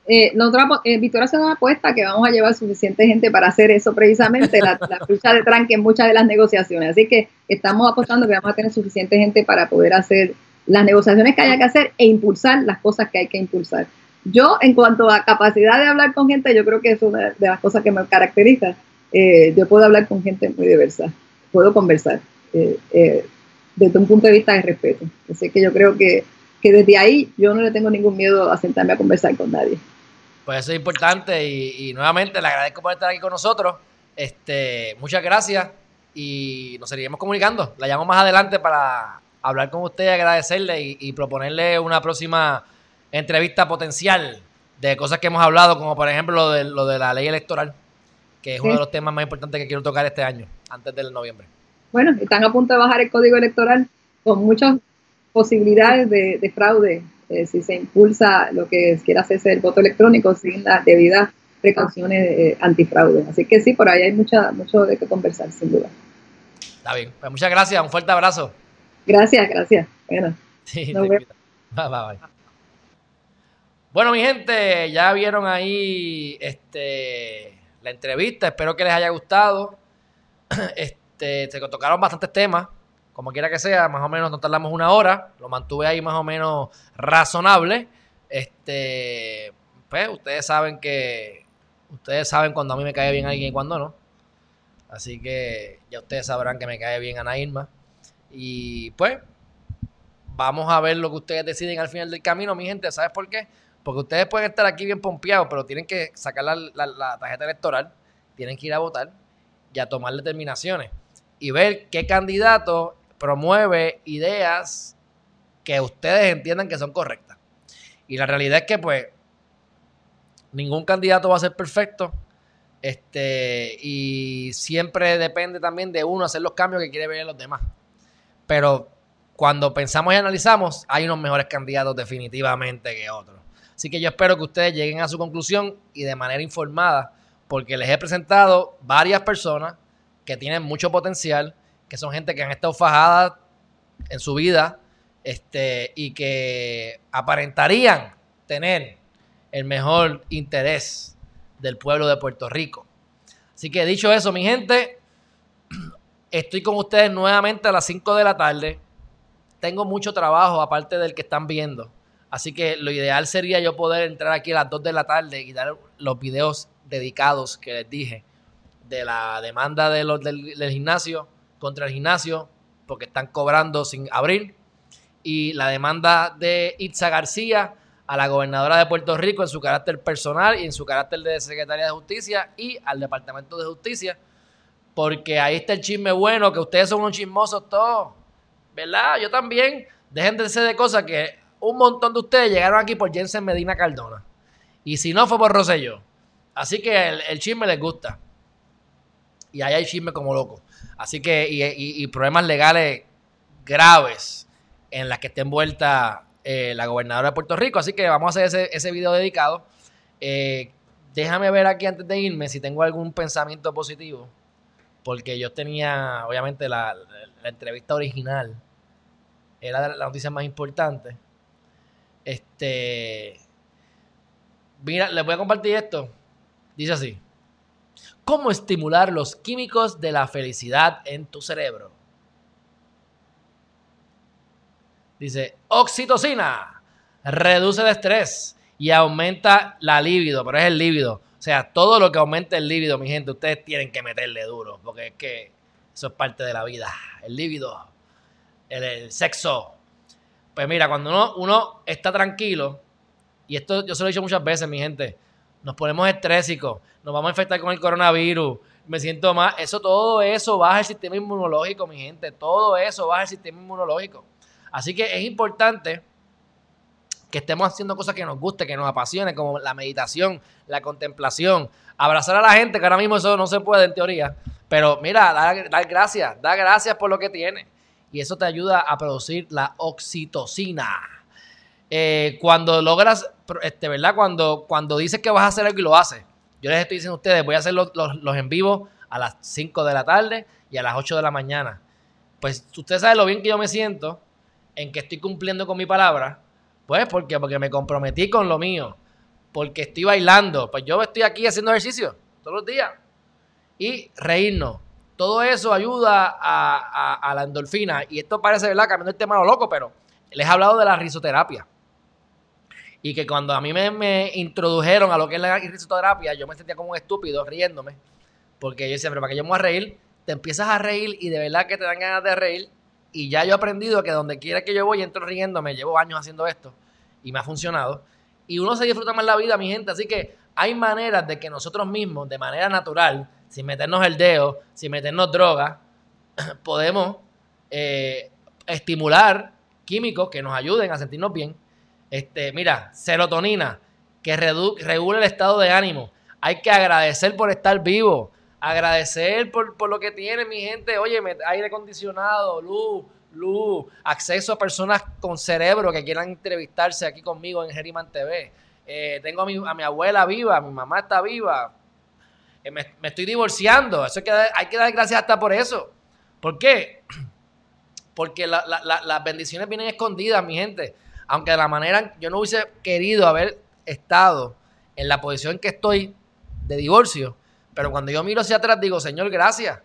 Eh, nosotros, eh, se nos apuesta que vamos a llevar suficiente gente para hacer eso precisamente, la, la lucha de tranque en muchas de las negociaciones. Así que estamos apostando que vamos a tener suficiente gente para poder hacer las negociaciones que haya que hacer e impulsar las cosas que hay que impulsar. Yo, en cuanto a capacidad de hablar con gente, yo creo que es una de las cosas que me caracteriza. Eh, yo puedo hablar con gente muy diversa, puedo conversar eh, eh, desde un punto de vista de respeto. Así que yo creo que, que desde ahí yo no le tengo ningún miedo a sentarme a conversar con nadie. Pues eso es importante y, y, nuevamente le agradezco por estar aquí con nosotros. Este, muchas gracias y nos seguiremos comunicando. La llamo más adelante para hablar con usted, agradecerle y, proponerle una próxima entrevista potencial de cosas que hemos hablado, como por ejemplo lo de, lo de la ley electoral, que es uno de los temas más importantes que quiero tocar este año, antes del noviembre. Bueno, están a punto de bajar el código electoral con muchas posibilidades de, fraude eh, si se impulsa lo que quiera hacerse el voto electrónico sin las debidas precauciones eh, antifraude. Así que sí, por ahí hay mucha, mucho de qué conversar, sin duda. Está bien, pues muchas gracias, un fuerte abrazo. Gracias, gracias. Bueno, *laughs* sí, Bueno, mi gente, ya vieron ahí este, la entrevista. Espero que les haya gustado. *clears throat* Este, se tocaron bastantes temas. Como quiera que sea, más o menos nos tardamos una hora. Lo mantuve ahí más o menos razonable. Este, pues ustedes saben que ustedes saben cuando a mí me cae bien alguien y cuando no. Así que ya ustedes sabrán que me cae bien Ana Irma. Y pues, vamos a ver lo que ustedes deciden al final del camino, mi gente. ¿Sabes por qué? Porque ustedes pueden estar aquí bien pompeados, pero tienen que sacar la, tarjeta electoral, tienen que ir a votar y a tomar determinaciones y ver qué candidato promueve ideas que ustedes entiendan que son correctas. Y la realidad es que, pues, ningún candidato va a ser perfecto. Este, y siempre depende también de uno hacer los cambios que quiere ver en los demás. Pero cuando pensamos y analizamos, hay unos mejores candidatos definitivamente que otros. Así que yo espero que ustedes lleguen a su conclusión y de manera informada, porque les he presentado varias personas que tienen mucho potencial, que son gente que han estado fajadas en su vida este, y que aparentarían tener el mejor interés del pueblo de Puerto Rico. Así que dicho eso, mi gente, estoy con ustedes nuevamente a las 5 de la tarde. Tengo mucho trabajo aparte del que están viendo. Así que lo ideal sería yo poder entrar aquí a las 2 de la tarde y dar los videos dedicados que les dije de la demanda de los del, gimnasio contra el gimnasio porque están cobrando sin abrir y la demanda de Itza García a la gobernadora de Puerto Rico en su carácter personal y en su carácter de secretaria de justicia y al Departamento de Justicia porque ahí está el chisme bueno que ustedes son unos chismosos todos ¿verdad? Yo también dejen de ser de cosas que un montón de ustedes llegaron aquí por Jensen Medina Cardona y si no fue por Rosselló así que el, chisme les gusta y ahí hay chisme como loco. Así que, y, problemas legales graves en las que esté envuelta eh, la gobernadora de Puerto Rico. Así que vamos a hacer ese, ese video dedicado. Eh, déjame ver aquí antes de irme si tengo algún pensamiento positivo. Porque yo tenía, obviamente, la, entrevista original. Era la noticia más importante. Este. Mira, les voy a compartir esto. Dice así cómo estimular los químicos de la felicidad en tu cerebro. Dice, oxitocina reduce el estrés y aumenta la libido, pero es el líbido. O sea, todo lo que aumente el líbido, mi gente, ustedes tienen que meterle duro, porque es que eso es parte de la vida. El líbido, el, sexo. Pues mira, cuando uno, uno está tranquilo, y esto yo se lo he dicho muchas veces, mi gente, nos ponemos estrésicos, nos vamos a infectar con el coronavirus, me siento más. Eso, todo eso baja el sistema inmunológico, mi gente. Todo eso baja el sistema inmunológico. Así que es importante que estemos haciendo cosas que nos guste, que nos apasione, como la meditación, la contemplación, abrazar a la gente, que ahora mismo eso no se puede en teoría. Pero mira, dar, gracias, dar gracias por lo que tiene. Y eso te ayuda a producir la oxitocina. Eh, cuando logras, este, ¿verdad? Cuando, cuando dices que vas a hacer algo y lo haces. Yo les estoy diciendo a ustedes, voy a hacer los, en vivo a las 5 de la tarde y a las 8 de la mañana. Pues usted sabe lo bien que yo me siento en que estoy cumpliendo con mi palabra. Pues, ¿por qué? Porque me comprometí con lo mío. Porque estoy bailando. Pues yo estoy aquí haciendo ejercicio todos los días. Y reírnos. Todo eso ayuda a, a la endorfina. Y esto parece, ¿verdad? Cambiando el tema lo loco, pero les he hablado de la risoterapia. Y que cuando a mí me, introdujeron a lo que es la risoterapia, yo me sentía como un estúpido riéndome. Porque yo decía, pero para que yo me voy a reír, te empiezas a reír y de verdad que te dan ganas de reír. Y ya yo he aprendido que donde quiera que yo voy, entro riéndome. Llevo años haciendo esto y me ha funcionado. Y uno se disfruta más la vida, mi gente. Así que hay maneras de que nosotros mismos, de manera natural, sin meternos el dedo, sin meternos droga, *clears throat* podemos eh, estimular químicos que nos ayuden a sentirnos bien este, mira, serotonina, que regula el estado de ánimo. Hay que agradecer por estar vivo, agradecer por, lo que tiene mi gente. Oye, aire acondicionado, luz, luz, acceso a personas con cerebro que quieran entrevistarse aquí conmigo en Geriman TV. Eh, tengo a mi, a mi, abuela viva, mi mamá está viva. Eh, me, estoy divorciando. Eso hay que, dar, hay que dar gracias hasta por eso. ¿Por qué? *clears throat* Porque las bendiciones vienen escondidas, mi gente aunque de la manera, yo no hubiese querido haber estado en la posición que estoy de divorcio, pero cuando yo miro hacia atrás digo, Señor, gracias,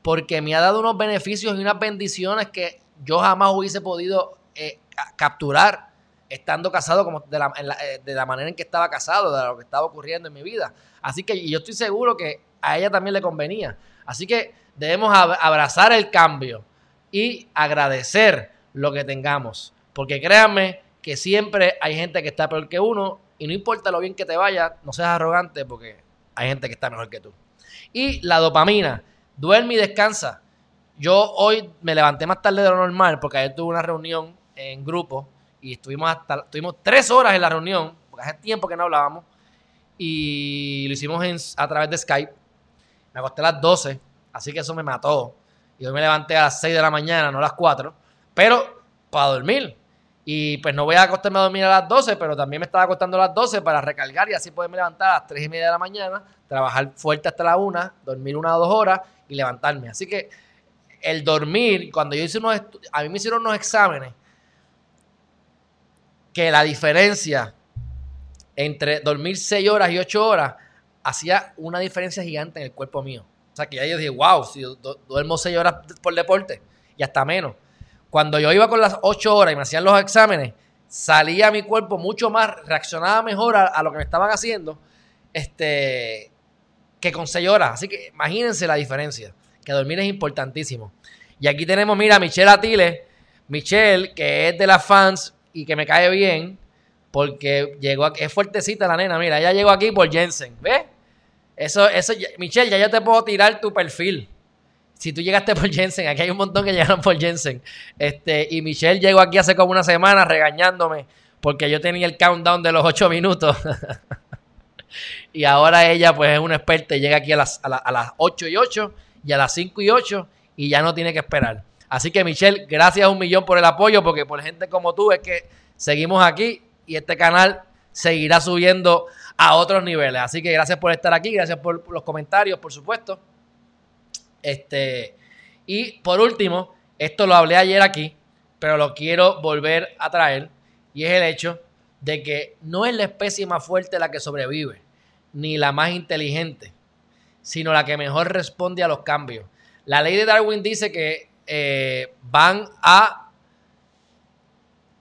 porque me ha dado unos beneficios y unas bendiciones que yo jamás hubiese podido eh, capturar estando casado como de la, eh, de la, manera en que estaba casado, de lo que estaba ocurriendo en mi vida. Así que yo estoy seguro que a ella también le convenía. Así que debemos abrazar el cambio y agradecer lo que tengamos. Porque créanme que siempre hay gente que está peor que uno y no importa lo bien que te vaya, no seas arrogante porque hay gente que está mejor que tú. Y la dopamina, duerme y descansa. Yo hoy me levanté más tarde de lo normal porque ayer tuve una reunión en grupo y estuvimos hasta estuvimos tres horas en la reunión porque hace tiempo que no hablábamos y lo hicimos a través de Skype. Me acosté a las 12, así que eso me mató. Y hoy me levanté a las 6 de la mañana, no a las 4, pero para dormir. Y pues no voy a acostarme a dormir a las 12, pero también me estaba acostando a las 12 para recargar y así poderme levantar a las 3 y media de la mañana, trabajar fuerte hasta la 1, dormir una o dos horas y levantarme. Así que el dormir, cuando yo hice unos, a mí me hicieron unos exámenes, que la diferencia entre dormir 6 horas y 8 horas hacía una diferencia gigante en el cuerpo mío. O sea, que ya yo dije, wow, si duermo 6 horas por deporte y hasta menos. Cuando yo iba con las 8 horas y me hacían los exámenes, salía mi cuerpo mucho más, reaccionaba mejor a, lo que me estaban haciendo este, que con 6 horas. Así que imagínense la diferencia, que dormir es importantísimo. Y aquí tenemos, mira, Michelle Atile, Michelle, que es de las fans y que me cae bien, porque llegó aquí, es fuertecita la nena, mira, ella llegó aquí por Jensen, ¿ves? Eso, eso, Michelle, ya yo te puedo tirar tu perfil. Si tú llegaste por *laughs* Jensen, aquí hay un montón que llegaron por Jensen. Este, y Michelle llegó aquí hace como una semana regañándome porque yo tenía el countdown de los ocho minutos. *laughs* y ahora ella, pues, es una experta y llega aquí a las, a, a las 8 y 8 y a las 5 y 8 y ya no tiene que esperar. Así que, Michelle, gracias un millón por el apoyo, porque por gente como tú es que seguimos aquí y este canal seguirá subiendo a otros niveles. Así que gracias por estar aquí, gracias por los comentarios, por supuesto. Este, y por último, esto lo hablé ayer aquí, pero lo quiero volver a traer, y es el hecho de que no es la especie más fuerte la que sobrevive, ni la más inteligente, sino la que mejor responde a los cambios. La ley de Darwin dice que eh, van a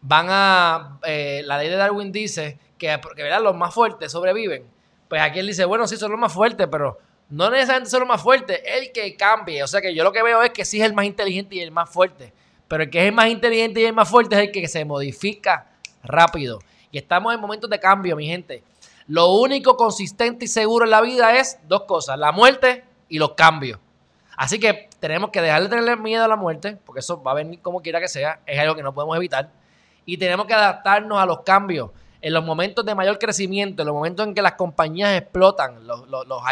van a. Eh, la ley de Darwin dice que, que ¿verdad? los más fuertes sobreviven. Pues aquí él dice, bueno, sí, son los más fuertes, pero no necesariamente son los más fuertes, el que cambie. O sea que yo lo que veo es que sí es el más inteligente y el más fuerte. Pero el que es el más inteligente y el más fuerte es el que se modifica rápido. Y estamos en momentos de cambio, mi gente. Lo único consistente y seguro en la vida es dos cosas, la muerte y los cambios. Así que tenemos que dejar de tenerle miedo a la muerte, porque eso va a venir como quiera que sea, es algo que no podemos evitar y tenemos que adaptarnos a los cambios. En los momentos de mayor crecimiento, en los momentos en que las compañías explotan, los,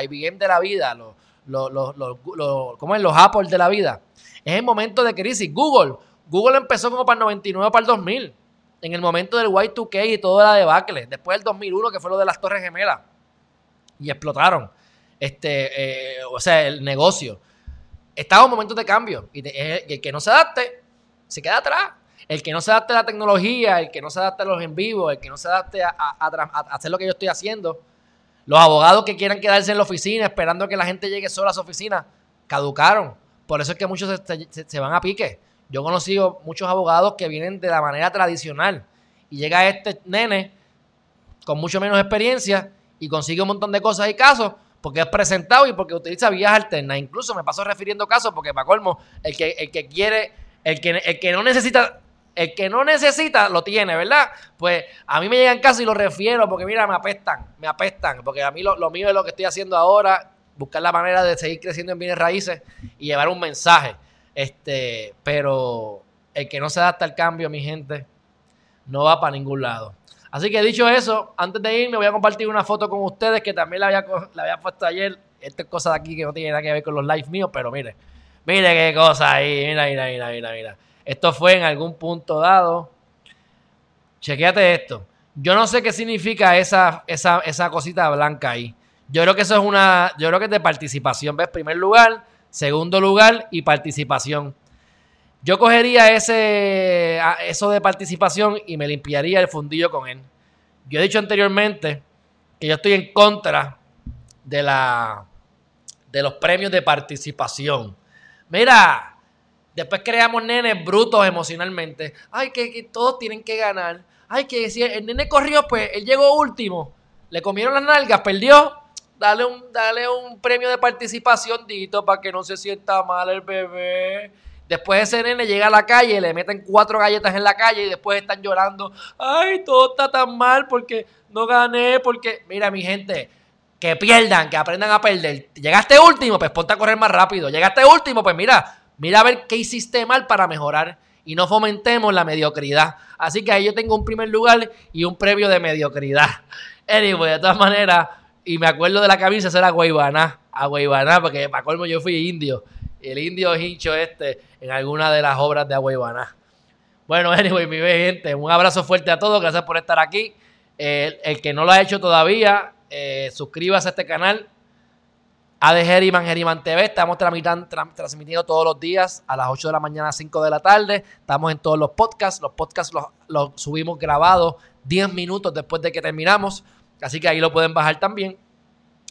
IBM de la vida, los, los, ¿cómo es? los Apple de la vida, es el momento de crisis. Google, Google empezó como para el 99 para el 2000, en el momento del Y2K y toda la debacle. Después del 2001, que fue lo de las Torres Gemelas, y explotaron. Este, eh, o sea, el negocio. Estaba en momentos de cambio y el que no se adapte se queda atrás. El que no se adapte a la tecnología, el que no se adapte a los en vivo, el que no se adapte a, hacer lo que yo estoy haciendo, los abogados que quieran quedarse en la oficina esperando que la gente llegue sola a su oficina, caducaron. Por eso es que muchos se, van a pique. Yo he conocido muchos abogados que vienen de la manera tradicional y llega este nene con mucho menos experiencia y consigue un montón de cosas y casos porque es presentado y porque utiliza vías alternas. Incluso me paso refiriendo casos porque para colmo, el que, el que quiere, el que, el que no necesita el que no necesita lo tiene, ¿verdad? Pues a mí me llegan casos y lo refiero porque mira, me apestan, me apestan, porque a mí lo, mío es lo que estoy haciendo ahora, buscar la manera de seguir creciendo en bienes raíces y llevar un mensaje. Este, pero el que no se adapta al cambio, mi gente, no va para ningún lado. Así que dicho eso, antes de irme voy a compartir una foto con ustedes que también la había, la había puesto ayer. Esta es cosa de aquí que no tiene nada que ver con los lives míos, pero mire, mire qué cosa ahí, mira, mira, mira, mira, mira. Esto fue en algún punto dado. Chequéate esto. Yo no sé qué significa esa, esa, esa cosita blanca ahí. Yo creo que eso es una. Yo creo que es de participación. ¿Ves? Primer lugar, segundo lugar y participación. Yo cogería ese, eso de participación y me limpiaría el fundillo con él. Yo he dicho anteriormente que yo estoy en contra de, la, de los premios de participación. Mira, Después creamos nenes brutos emocionalmente. Ay, que, todos tienen que ganar. Ay, que si el nene corrió, pues él llegó último. Le comieron las nalgas, perdió. Dale un, dale un premio de participación, Dito, para que no se sienta mal el bebé. Después ese nene llega a la calle, le meten cuatro galletas en la calle y después están llorando. Ay, todo está tan mal porque no gané, porque... Mira, mi gente, que pierdan, que aprendan a perder. Llegaste último, pues ponte a correr más rápido. Llegaste último, pues mira, Mira a ver qué hiciste mal para mejorar y no fomentemos la mediocridad. Así que ahí yo tengo un primer lugar y un previo de mediocridad. *laughs* Anyway, de todas maneras, y me acuerdo de la camisa, era Guaybaná, a Guaybaná, porque para colmo yo fui indio. El indio hincho este en alguna de las obras de Aguaybaná. Bueno, *laughs* anyway, mi gente, un abrazo fuerte a todos. Gracias por estar aquí. el que no lo ha hecho todavía, eh, suscríbase a este canal. A de Geriman, TV. Estamos transmitiendo todos los días a las 8 de la mañana, a 5 de la tarde. Estamos en todos los podcasts. Los podcasts los, los subimos grabados 10 minutos después de que terminamos. Así que ahí lo pueden bajar también.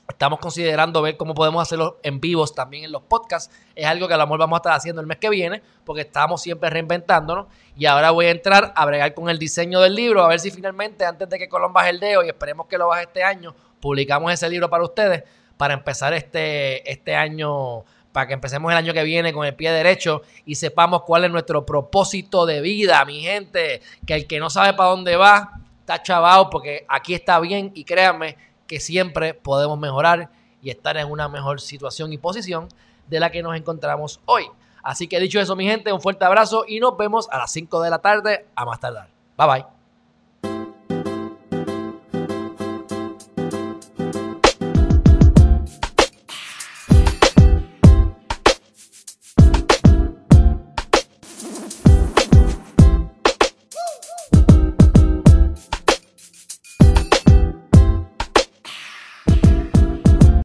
Estamos considerando ver cómo podemos hacerlo en vivos también en los podcasts. Es algo que a lo mejor vamos a estar haciendo el mes que viene, porque estamos siempre reinventándonos. Y ahora voy a entrar a bregar con el diseño del libro, a ver si finalmente, antes de que Colón baje el dedo, y esperemos que lo baje este año, publicamos ese libro para ustedes, para empezar este, este año, para que empecemos el año que viene con el pie derecho y sepamos cuál es nuestro propósito de vida, mi gente. Que el que no sabe para dónde va, está chavado, porque aquí está bien y créanme que siempre podemos mejorar y estar en una mejor situación y posición de la que nos encontramos hoy. Así que dicho eso, mi gente, un fuerte abrazo y nos vemos a las 5 de la tarde a más tardar. Bye bye.